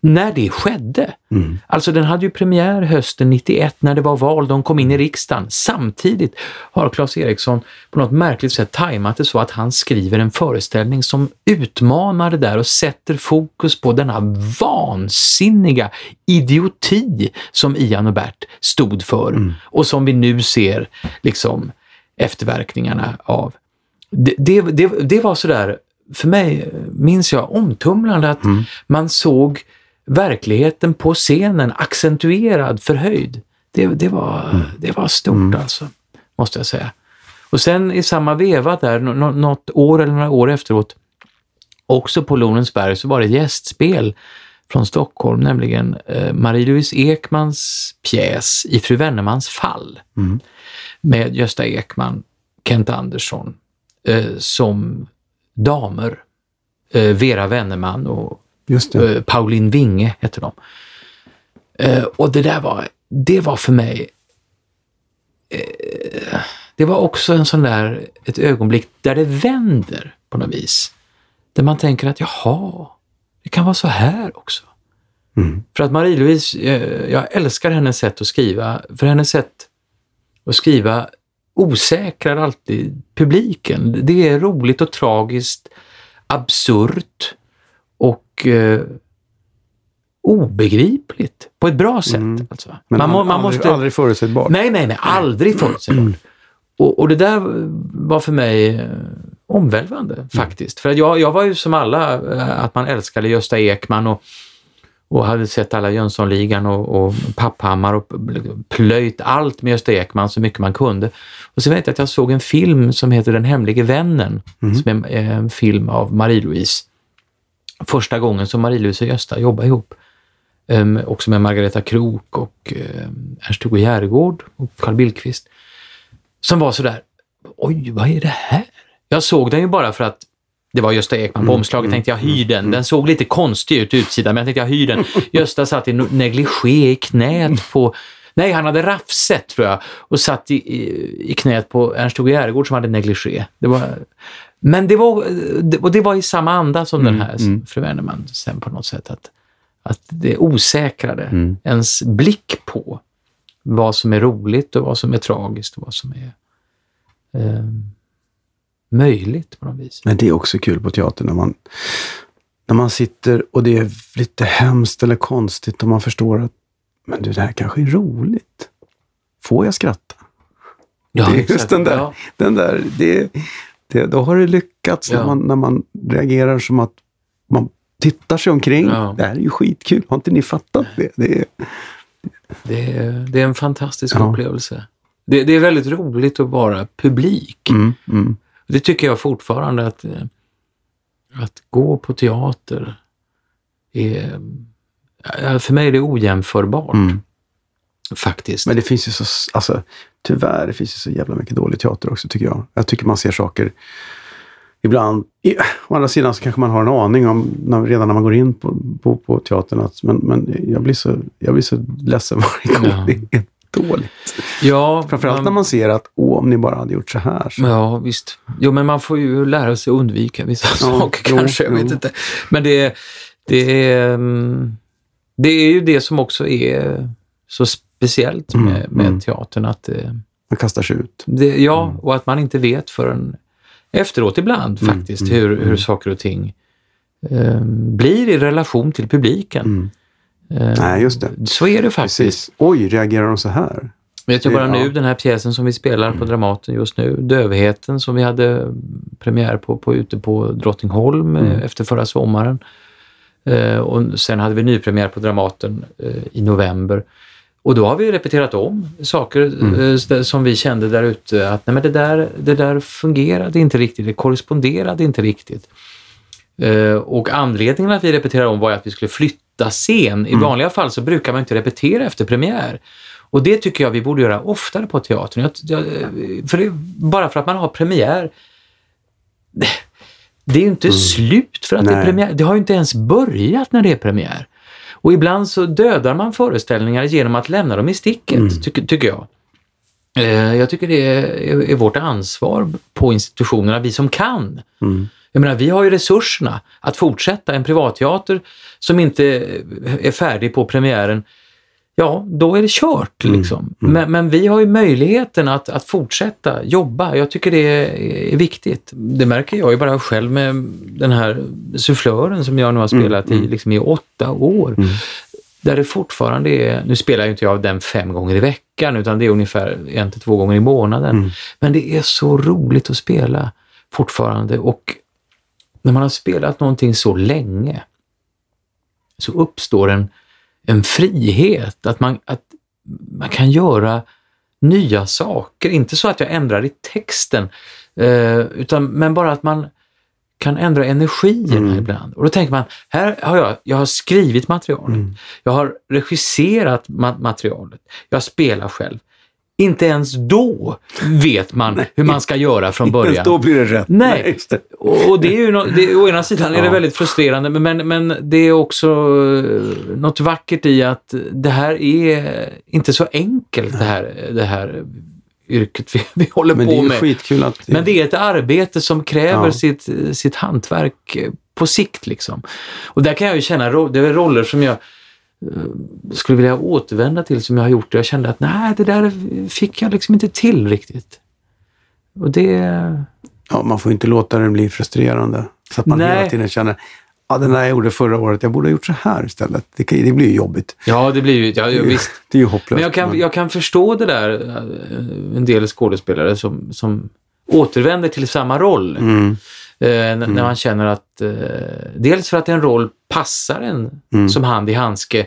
när det skedde. Mm. Alltså den hade ju premiär hösten 91 när det var val, de kom in i riksdagen. Samtidigt har Claes Eriksson på något märkligt sätt tajmat det så att han skriver en föreställning som utmanar det där och sätter fokus på denna vansinniga idioti som Ian och Bert stod för och som vi nu ser liksom efterverkningarna av. Det, det, det, det var sådär, för mig minns jag omtumlande att man såg verkligheten på scenen accentuerad, förhöjd. Det, det, var, det var stort alltså, måste jag säga. Och sen i samma veva där, nå- nå- något år eller några år efteråt, också på Lorensberg så var det gästspel från Stockholm, nämligen eh, Marie-Louise Ekmans pjäs I fru Wennermans fall med Gösta Ekman, Kent Andersson eh, som damer. Eh, Vera Wennerman och Just det. eh, Pauline Winge hette de. Eh, och det där var, det var för mig, eh, det var också en sån där, ett ögonblick där det vänder på något vis. Där man tänker att jaha, det kan vara så här också. Mm. För att Marie-Louise, jag älskar hennes sätt att skriva, för hennes sätt att skriva osäkrar alltid publiken. Det är roligt och tragiskt, absurt eh, obegripligt på ett bra sätt. Mm. Alltså. Men man, må- aldrig, man måste... aldrig förutsägbart. Nej, nej, nej, aldrig förutsägbart. Och, och det där var för mig eh, omvälvande faktiskt. För att jag, jag var ju som alla, eh, att man älskade Gösta Ekman och, och hade sett alla Jönssonligan och, och Papphammar och plöjt allt med Gösta Ekman så mycket man kunde. Och så vet jag att jag såg en film som heter Den hemlige vännen, som är eh, en film av Marie-Louise. Första gången som Marie-Louise och Gösta jobbade ihop. Um, också med Margareta Krook och um, Ernst-Hugo Järegård och Carl Billqvist. Som var sådär, oj, vad är det här? Jag såg den ju bara för att det var Gösta Ekman på omslaget. tänkte jag hyr den. Den såg lite konstig ut utsidan, men jag tänkte jag hyr den. Gösta satt i negligé i knät på Nej, han hade raffset tror jag och satt i, i, i knät på Ernst-Hugo Järegård som hade negligé. Det var, men det var, och det var i samma anda som den här fru Wennerman sen på något sätt. Att, att det osäkrade ens blick på vad som är roligt och vad som är tragiskt och vad som är eh, möjligt på något vis. Men det är också kul på teatern när man, när man sitter och det är lite hemskt eller konstigt och man förstår att men du, det här kanske är roligt. Får jag skratta? Ja, det är exakt. just den där, Ja. den där det, det, då har det lyckats när, Ja. man, när man reagerar som att man tittar sig omkring. Ja. Det här är ju skitkul. Har inte ni fattat det? det är, Det är, det är en fantastisk Ja. upplevelse. Det, det är väldigt roligt att vara publik. mm, mm, Det tycker jag fortfarande att, att gå på teater är, för mig är det ojämförbart. Mm. Faktiskt. Men det finns ju så, alltså tyvärr, det finns ju så jävla mycket dålig teater också tycker jag. Jag tycker man ser saker ibland, i, å andra sidan så kanske man har en aning om, när, redan när man går in på, på, på teatern, att men, men jag, blir så, jag blir så ledsen varje gång. Ja. Det är dåligt. Ja, Framförallt när man ser att, åh, om ni bara hade gjort så här. Så. Ja, visst. Jo, men man får ju lära sig att undvika vissa saker jo, kanske. Jag vet jo. inte. Men det, det, är, mm, det är ju det som också är så speciellt med, Mm, med mm. teatern. Att det, Man kastar sig ut. det, ja, Mm. och att man inte vet förrän efteråt ibland Mm, faktiskt hur, hur saker och ting eh, blir i relation till publiken. Eh, Nej, just det. Så är det faktiskt. Precis. Oj, reagerar de så här? Vet jag bara nu, den här pjäsen som vi spelar på Dramaten just nu, Dövheten som vi hade premiär på, på ute på Drottningholm eh, Mm. efter förra sommaren. Eh, och sen hade vi nypremiär på Dramaten eh, i november. Och då har vi repeterat om saker Mm. eh, s- som vi kände där ute att nej, men det, där, det där fungerade inte riktigt, det korresponderade inte riktigt. Eh, och anledningen att vi repeterade om var att vi skulle flytta scen. I vanliga fall så brukar man inte repetera efter premiär. Och det tycker jag vi borde göra oftare på teatern. Jag, jag, för det, bara för att man har premiär, det är ju inte slut för att det är Nej. premiär. Det har ju inte ens börjat när det är premiär. Och ibland så dödar man föreställningar genom att lämna dem i sticket, tycker, tycker jag. Eh, Jag tycker det är, är vårt ansvar på institutionerna, vi som kan. Mm. Jag menar, vi har ju resurserna att fortsätta. En privatteater som inte är färdig på premiären, ja, då är det kört. Liksom. Men, men vi har ju möjligheten att, att fortsätta jobba. Jag tycker det är, är viktigt. Det märker jag ju bara själv med den här sufflören som jag nu har spelat i, liksom i åtta år. Där det fortfarande är, nu spelar ju inte jag den fem gånger i veckan utan det är ungefär en till två gånger i månaden. Men det är så roligt att spela fortfarande och när man har spelat någonting så länge så uppstår en, en frihet att man, att man kan göra nya saker. Inte så att jag ändrar i texten, eh, utan, men bara att man kan ändra energierna ibland. Och då tänker man, här har jag, jag har skrivit materialet, jag har regisserat ma- materialet, jag spelar själv. Inte ens då vet man hur man ska göra från början. Just då blir det rätt. Nej, just det. och det är ju no, det, å ena sidan är det väldigt frustrerande, men, men, det är också eh, något vackert i att det här är inte så enkelt det här, det här yrket vi, vi håller Men det på med. att... Men det är ett arbete som kräver Ja. sitt, sitt hantverk på sikt. Liksom. Och där kan jag ju känna, det är roller som jag skulle vilja återvända till som jag har gjort. Jag kände att nej, det där fick jag liksom inte till riktigt. Och det... Ja, man får inte låta det bli frustrerande. Så att man Nej. hela tiden känner, ja den där jag gjorde förra året, jag borde ha gjort så här istället. Det, det blir ju jobbigt. Ja, det blir ju... Ja, visst. Det är ju hopplöst. Men jag kan, jag kan förstå det där, eh, en del skådespelare som, som återvänder till samma roll. Mm. Eh, n- När man känner att, eh, dels för att en roll passar en Mm. som hand i handske,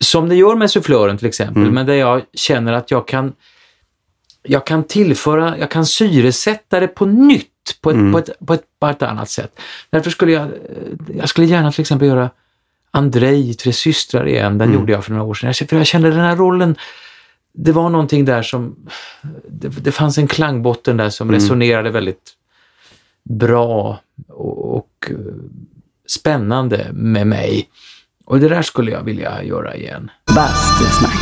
som det gör med sufflören till exempel, Mm. men där jag känner att jag kan, jag kan tillföra, jag kan syresätta det på nytt på ett, Mm. på ett, på ett, på ett annat sätt. Därför skulle jag, jag skulle gärna till exempel göra Andrei Tre systrar igen, den gjorde jag för några år sedan. För jag kände den här rollen, det var någonting där som, det, det fanns en klangbotten där som resonerade väldigt bra och, och spännande med mig. Och det där skulle jag vilja göra igen. Bastusnack.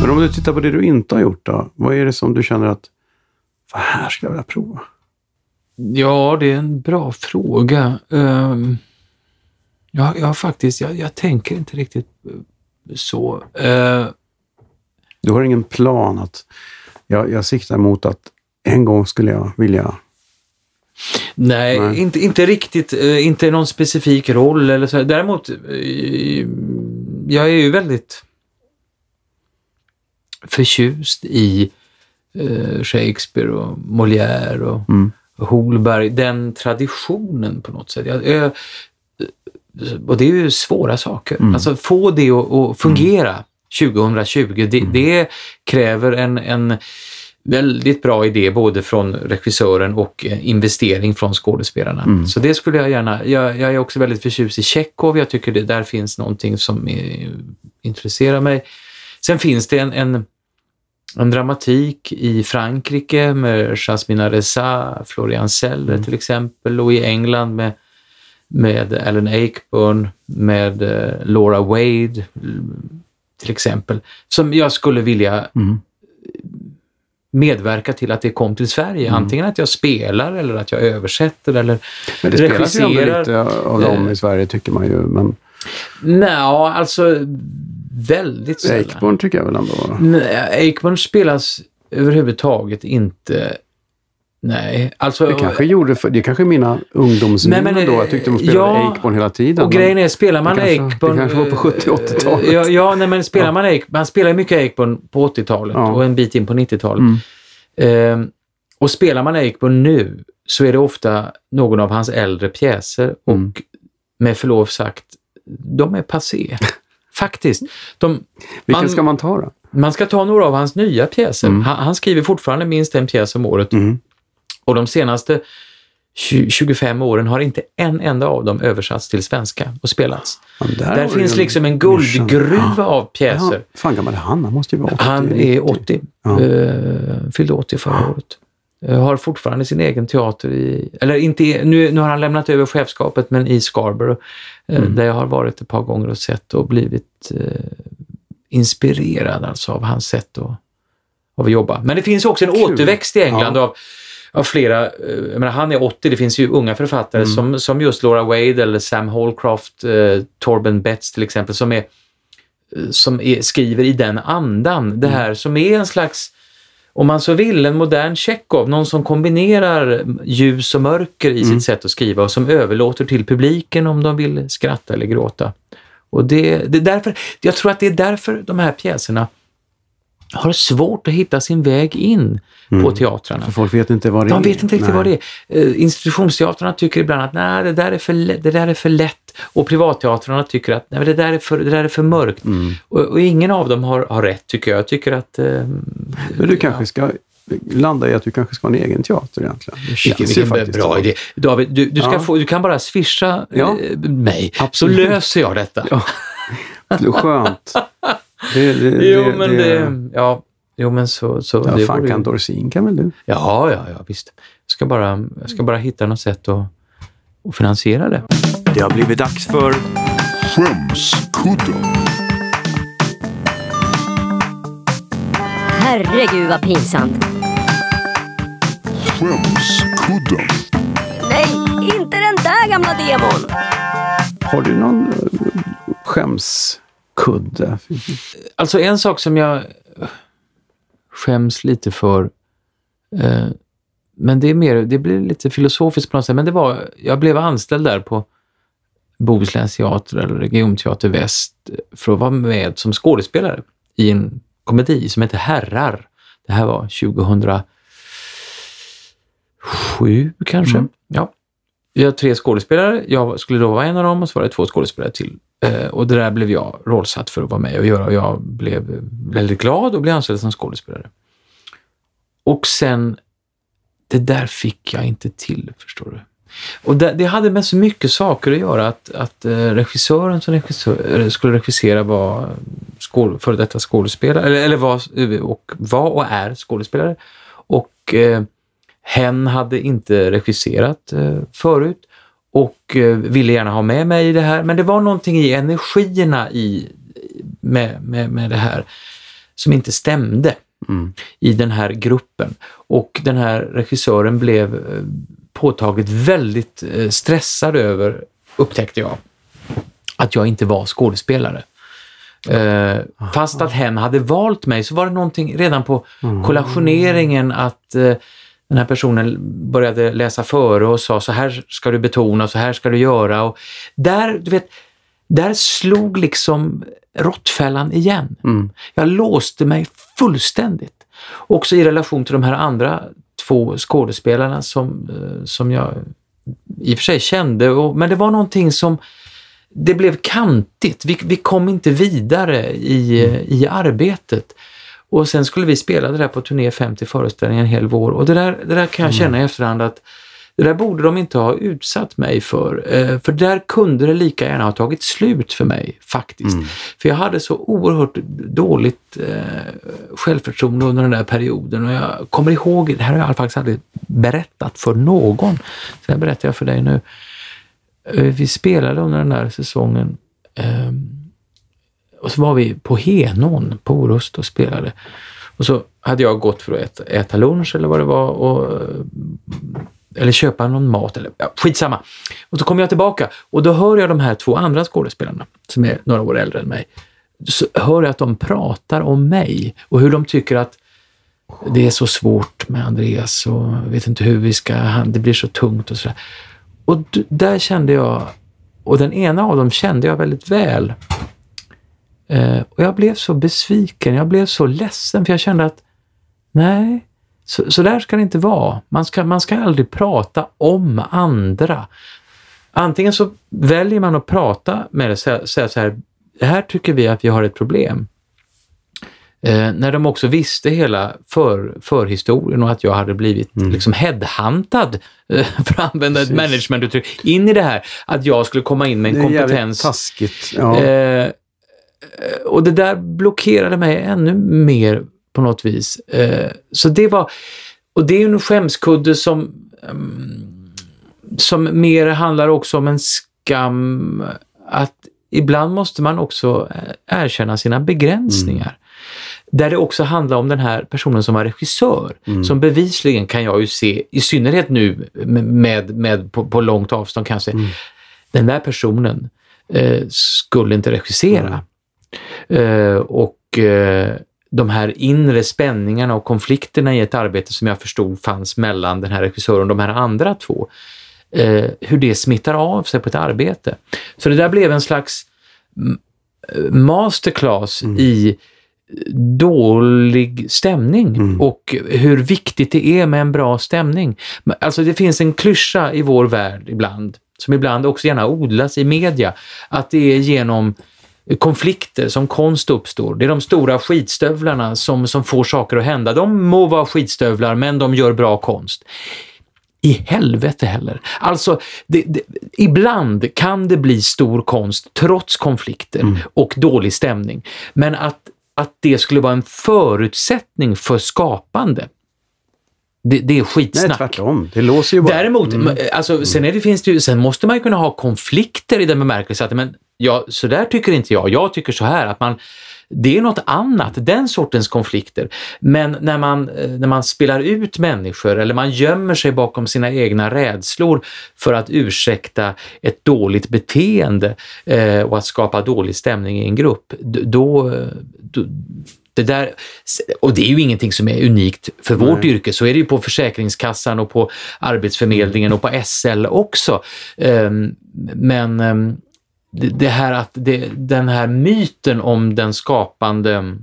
Men om du tittar på det du inte har gjort då, vad är det som du känner att, vad här ska jag vilja prova? Ja, det är en bra fråga. Um, jag, jag har faktiskt, jag, jag tänker inte riktigt eh, så. Eh, Du har ingen plan att, jag, jag siktar mot att en gång skulle jag vilja, Nej, Nej. Inte, inte riktigt. eh, inte någon specifik roll eller så. Däremot, eh, jag är ju väldigt förtjust i eh, Shakespeare och Molière och Mm. Holberg. Den traditionen på något sätt. Jag, jag, och det är ju svåra saker. Mm. Alltså få det att, att fungera 2020, det, det kräver en, en väldigt bra idé både från regissören och eh, investering från skådespelarna. Mm. Så det skulle jag gärna, jag, jag är också väldigt förtjust i Tjechov, jag tycker det där finns någonting som är, intresserar mig. Sen finns det en, en en dramatik i Frankrike med Jasmina Reza, Florian Zeller Mm. till exempel och i England med, med Alan Ayckbourn, med eh, Laura Wade till exempel, som jag skulle vilja Mm. Medverka till att det kom till Sverige. Antingen att jag spelar eller att jag översätter eller Men det spelas ju ändå regisserar. lite av dem i Sverige tycker man ju. Men Nej, alltså väldigt sällan. Ekborn tycker jag väl ändå. Nej, Aikman spelas överhuvudtaget inte... Nej, alltså... Det kanske gjorde för, det kanske är mina ungdomsminnen då. Jag tyckte de spelade ja, Ekborn hela tiden. Och grejen är, spelar man Aikborn... det kanske var på 70 och 80-talet. Ja, ja nej, men spelar Ja. man Aikborn... Man spelar mycket Aikborn på 80-talet Ja. och en bit in på 90-talet. Mm. Ehm, och spelar man Aikborn nu så är det ofta någon av hans äldre pjäser och Mm. med förlov sagt, de är passé. Faktiskt. De, Vilken man- ska man ta då? Man ska ta några av hans nya pjäser. Mm. Han, han skriver fortfarande minst en pjäs om året Mm. Och de senaste 20, 25 åren har inte en enda av dem översatts till svenska och spelats. Ja, Där du finns liksom en guldgruva Ja. av pjäser. Ja, fan gammal är han? Han måste ju vara 80. Han är 80, Ja. eh, fyllde 80 förra året. Eh, har fortfarande sin egen teater i, eller inte, nu, nu har han lämnat över chefskapet, men i Scarborough, eh, Mm. där jag har varit ett par gånger och sett och blivit inspirerad alltså av hans sätt att, av att jobba. Men det finns också en Kul. återväxt i England av, av flera, eh, jag menar, han är 80, det finns ju unga författare som, som just Laura Wade eller Sam Holcroft, eh, Torben Betts till exempel, som är eh, som är, skriver i den andan. Det här som är en slags, om man så vill, en modern Tjechov. Någon som kombinerar ljus och mörker i sitt sätt att skriva och som överlåter till publiken om de vill skratta eller gråta. Och det, det är därför, jag tror att det är därför de här pjäserna har svårt att hitta sin väg in på teatrarna. För folk vet inte vad det De är. vet inte riktigt Nej. vad det är. Eh, institutionsteatrarna tycker ibland att nej, det där är för, det där är för lätt och privatteatrarna tycker att nej, det, där är för, det där är för mörkt. Mm. Och, och ingen av dem har, har rätt tycker jag. Jag tycker att... Eh, Men du kanske ska landa i att du kanske ska ha en egen teater egentligen. Vilken, bra så. idé. David, du, du, Ja. få, du kan bara swisha Ja. eh, mig så Absolut. löser jag detta. Ja. Skönt. Det, det, jo, men det... Ja, jo, men så... så Ja, det fan kan Dorsin kan väl du? Ja, ja, ja, visst. Jag ska bara, jag ska bara hitta något sätt att, att finansiera det. Det har blivit dags för Skämskudden. Herregud vad pinsamt. Skämskudden. Nej, inte den där gamla demon. Har du någon eh, skämskudde? Alltså en sak som jag skäms lite för, eh, men det är mer, det blir lite filosofiskt på något sätt, men det var, jag blev anställd där på Bohusläns teater eller Regionteater Väst för att vara med som skådespelare i en komedi som heter Herrar. Det här var 2007 kanske. Ja. Vi har tre skådespelare. Jag skulle då vara en av dem och så var det två skådespelare till. Eh, och det där blev jag rollsatt för att vara med och göra och jag blev väldigt glad och blev anställd som skådespelare. Och sen, det där fick jag inte till, förstår du. Och det, det hade med så mycket saker att göra att, att eh, regissören som regissör, eh, skulle regissera var skål, före detta skådespelare, eller, eller var, och var och är skådespelare. Och eh, hen hade inte regisserat eh, förut och eh, ville gärna ha med mig i det här. Men det var någonting i energierna i, med, med, med det här som inte stämde Mm. i den här gruppen. Och den här regissören blev eh, påtagligt väldigt stressad över, upptäckte jag, att jag inte var skådespelare. Eh, fast att hen hade valt mig så var det någonting redan på kollationeringen att eh, den här personen började läsa före och sa så här ska du betona, så här ska du göra. Och där, du vet, där slog liksom råttfällan igen. Mm. Jag låste mig fullständigt. Också i relation till de här andra två skådespelarna som, eh, som jag i och för sig kände, och, men det var någonting som det blev kantigt. Vi, vi kom inte vidare i, eh, i arbetet. Och sen skulle vi spela det där på turné 50 föreställningar en hel vår och det där, det där kan jag känna i efterhand att det där borde de inte ha utsatt mig för. Eh, för där kunde det lika gärna ha tagit slut för mig faktiskt. Mm. För jag hade så oerhört dåligt eh, självförtroende under den där perioden och jag kommer ihåg, det här har jag faktiskt aldrig berättat för någon, så det berättar jag för dig nu. Eh, vi spelade under den där säsongen eh, och så var vi på Henån på Orust och spelade. Och så hade jag gått för att äta, äta lunch eller vad det var och eller köpa någon mat eller ja, skitsamma. Och så kommer jag tillbaka och då hör jag de här två andra skådespelarna som är några år äldre än mig. Så hör jag att de pratar om mig och hur de tycker att det är så svårt med Andreas och vet inte hur vi ska, det blir så tungt och sådär. Och där kände jag, och den ena av dem kände jag väldigt väl. Eh, och jag blev så besviken, jag blev så ledsen för jag kände att nej, så, så där ska det inte vara. Man ska, man ska aldrig prata om andra. Antingen så väljer man att prata med det och säga så här, här tycker vi att vi har ett problem. Eh, när de också visste hela för, förhistorien och att jag hade blivit mm. liksom headhuntad, eh, för att använda Precis. ett managementuttryck, in i det här. Att jag skulle komma in med en det är kompetens. Ja. Eh, och det där blockerade mig ännu mer på något vis. Eh, så det var, och det är en skämskudde som, um, som mer handlar också om en skam att ibland måste man också eh, erkänna sina begränsningar. Mm. Där det också handlar om den här personen som var regissör, mm. som bevisligen kan jag ju se, i synnerhet nu med, med på, på långt avstånd kanske, mm. den där personen eh, skulle inte regissera. Eh, och eh, de här inre spänningarna och konflikterna i ett arbete som jag förstod fanns mellan den här regissören och de här andra två, eh, hur det smittar av sig på ett arbete. Så det där blev en slags masterclass mm. i dålig stämning mm. och hur viktigt det är med en bra stämning. Alltså det finns en klyscha i vår värld ibland, som ibland också gärna odlas i media, att det är genom konflikter som konst uppstår. Det är de stora skitstövlarna som, som får saker att hända. De må vara skitstövlar, men de gör bra konst. I helvete heller. Alltså, det, det, ibland kan det bli stor konst trots konflikter mm. och dålig stämning. Men att, att det skulle vara en förutsättning för skapande, det, det, är skitsnack. Nej, tvärtom. Det låser ju bara. Däremot, mm. alltså, sen, är det, finns det ju, sen måste man ju kunna ha konflikter i den bemärkelsen att men, ja, så där tycker inte jag. Jag tycker så här att man det är något annat, den sortens konflikter. Men när man, eh, när man spelar ut människor eller man gömmer sig bakom sina egna rädslor för att ursäkta ett dåligt beteende eh, och att skapa dålig stämning i en grupp, då, då det där, och det är ju ingenting som är unikt för vårt Nej. yrke, så är det ju på Försäkringskassan och på Arbetsförmedlingen och på SL också. Um, men um, det här att det, den här myten om den skapande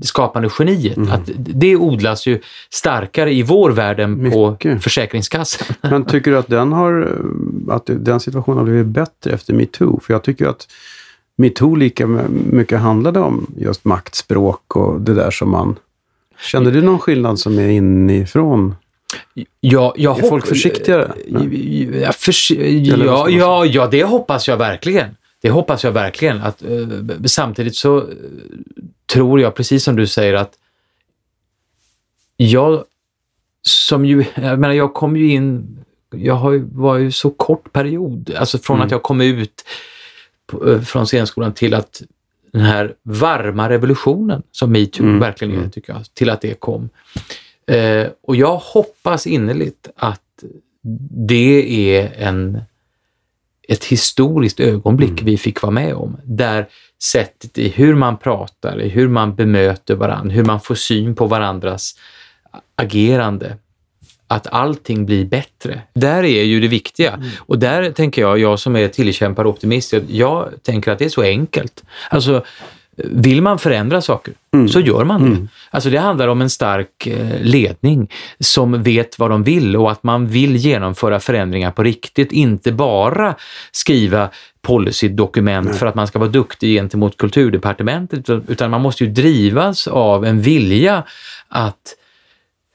det skapande geniet, mm. att det odlas ju starkare i vår värld än Mycket. på Försäkringskassan. Men tycker du att den, har, att den situationen har blivit bättre efter metoo? För jag tycker att metoo lika mycket handlade om just maktspråk och det där som man... Kände du någon skillnad som är inifrån? Ja, jag är folk försiktigare? Ja, för, ja, ja, ja, det hoppas jag verkligen. Det hoppas jag verkligen. Att, uh, samtidigt så tror jag, precis som du säger, att jag som ju, jag menar jag kom ju in, jag har, var ju så kort period, alltså från mm. att jag kom ut på, eh, från scenskolan till att den här varma revolutionen som metoo mm. verkligen är, mm. tycker jag, till att det kom. Eh, och jag hoppas innerligt att det är en, ett historiskt ögonblick mm. vi fick vara med om, där sättet i hur man pratar, i hur man bemöter varandra, hur man får syn på varandras agerande, att allting blir bättre. Där är ju det viktiga. Mm. Och där tänker jag, jag som är tillkämpad optimist, jag tänker att det är så enkelt. Alltså, vill man förändra saker mm. så gör man det. Mm. Alltså det handlar om en stark eh, ledning som vet vad de vill och att man vill genomföra förändringar på riktigt, inte bara skriva policydokument för att man ska vara duktig gentemot kulturdepartementet, utan man måste ju drivas av en vilja att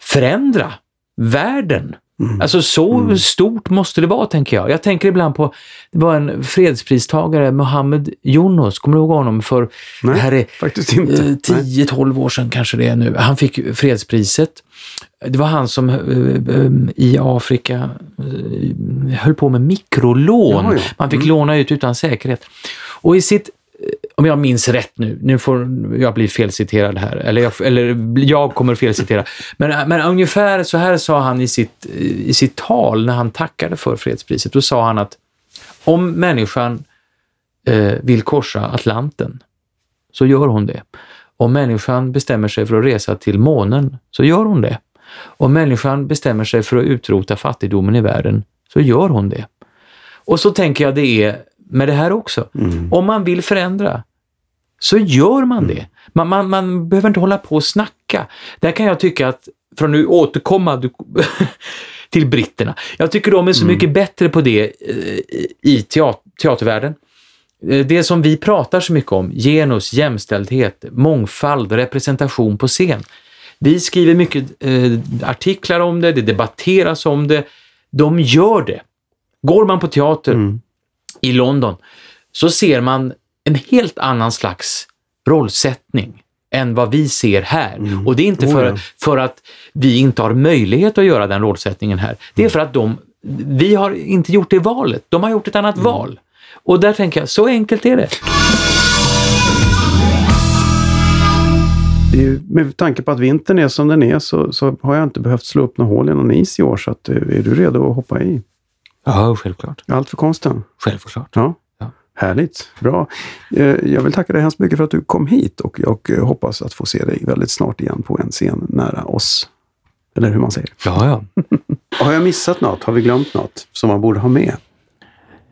förändra världen Mm. Alltså så stort måste det vara, tänker jag. Jag tänker ibland på, det var en fredspristagare, Mohammed Yunus, kommer du ihåg honom? För Nej, det här är faktiskt inte. eh, Nej. 10-12 år sedan kanske det är nu. Han fick fredspriset. Det var han som eh, eh, i Afrika höll på med mikrolån. Man fick Mm. låna ut utan säkerhet. Och i sitt, om jag minns rätt nu, nu får jag bli felciterad här, eller jag, eller jag kommer felcitera, men, men ungefär så här sa han i sitt, i sitt tal när han tackade för fredspriset. Då sa han att om människan eh, vill korsa Atlanten så gör hon det. Om människan bestämmer sig för att resa till månen så gör hon det. Om människan bestämmer sig för att utrota fattigdomen i världen så gör hon det. Och så tänker jag det är med det här också. Om man vill förändra så gör man det. Man, man, man behöver inte hålla på och snacka. Där kan jag tycka att, för att nu återkomma du, till britterna, jag tycker de är så mycket bättre på det eh, i teat, teatervärlden. Eh, Det som vi pratar så mycket om, genus, jämställdhet, mångfald, representation på scen. Vi skriver mycket eh, artiklar om det, det debatteras om det. De gör det. Går man på teater i London så ser man en helt annan slags rollsättning än vad vi ser här. Och det är inte Oh, för, för att vi inte har möjlighet att göra den rollsättningen här. Det är för att de, vi har inte gjort det valet. De har gjort ett annat val. Och där tänker jag, så enkelt är det. Ju- Med tanke på att vintern är som den är så, så har jag inte behövt slå upp några hål i någon is i år. Så att, eh, är du redo att hoppa i? Ja, självklart. Allt för konsten? Självklart. Ja. Ja. Härligt, bra. Eh, Jag vill tacka dig hemskt mycket för att du kom hit och jag eh, hoppas att få se dig väldigt snart igen på en scen nära oss. Eller hur man säger. Ja, ja. Har jag missat något? Har vi glömt något som man borde ha med?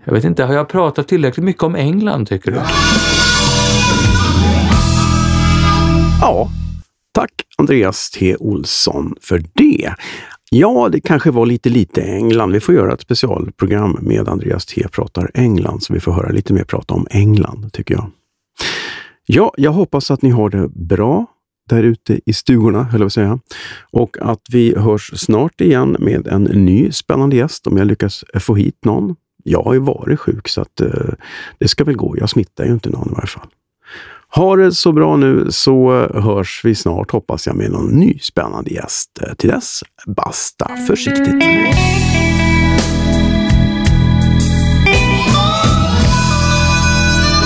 Jag vet inte, har jag pratat tillräckligt mycket om England tycker du? Ja, tack Andreas T. Olsson för det. Ja, det kanske var lite lite England. Vi får göra ett specialprogram med Andreas T. pratar England, så vi får höra lite mer prata om England, tycker jag. Ja, jag hoppas att ni har det bra där ute i stugorna, höll jag på att säga. Och att vi hörs snart igen med en ny spännande gäst, om jag lyckas få hit någon. Jag har ju varit sjuk, så att, eh, det ska väl gå. Jag smittar ju inte någon i varje fall. Ha det så bra nu så hörs vi snart hoppas jag med någon ny spännande gäst. Till dess, basta försiktigt.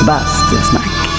Bastusnack.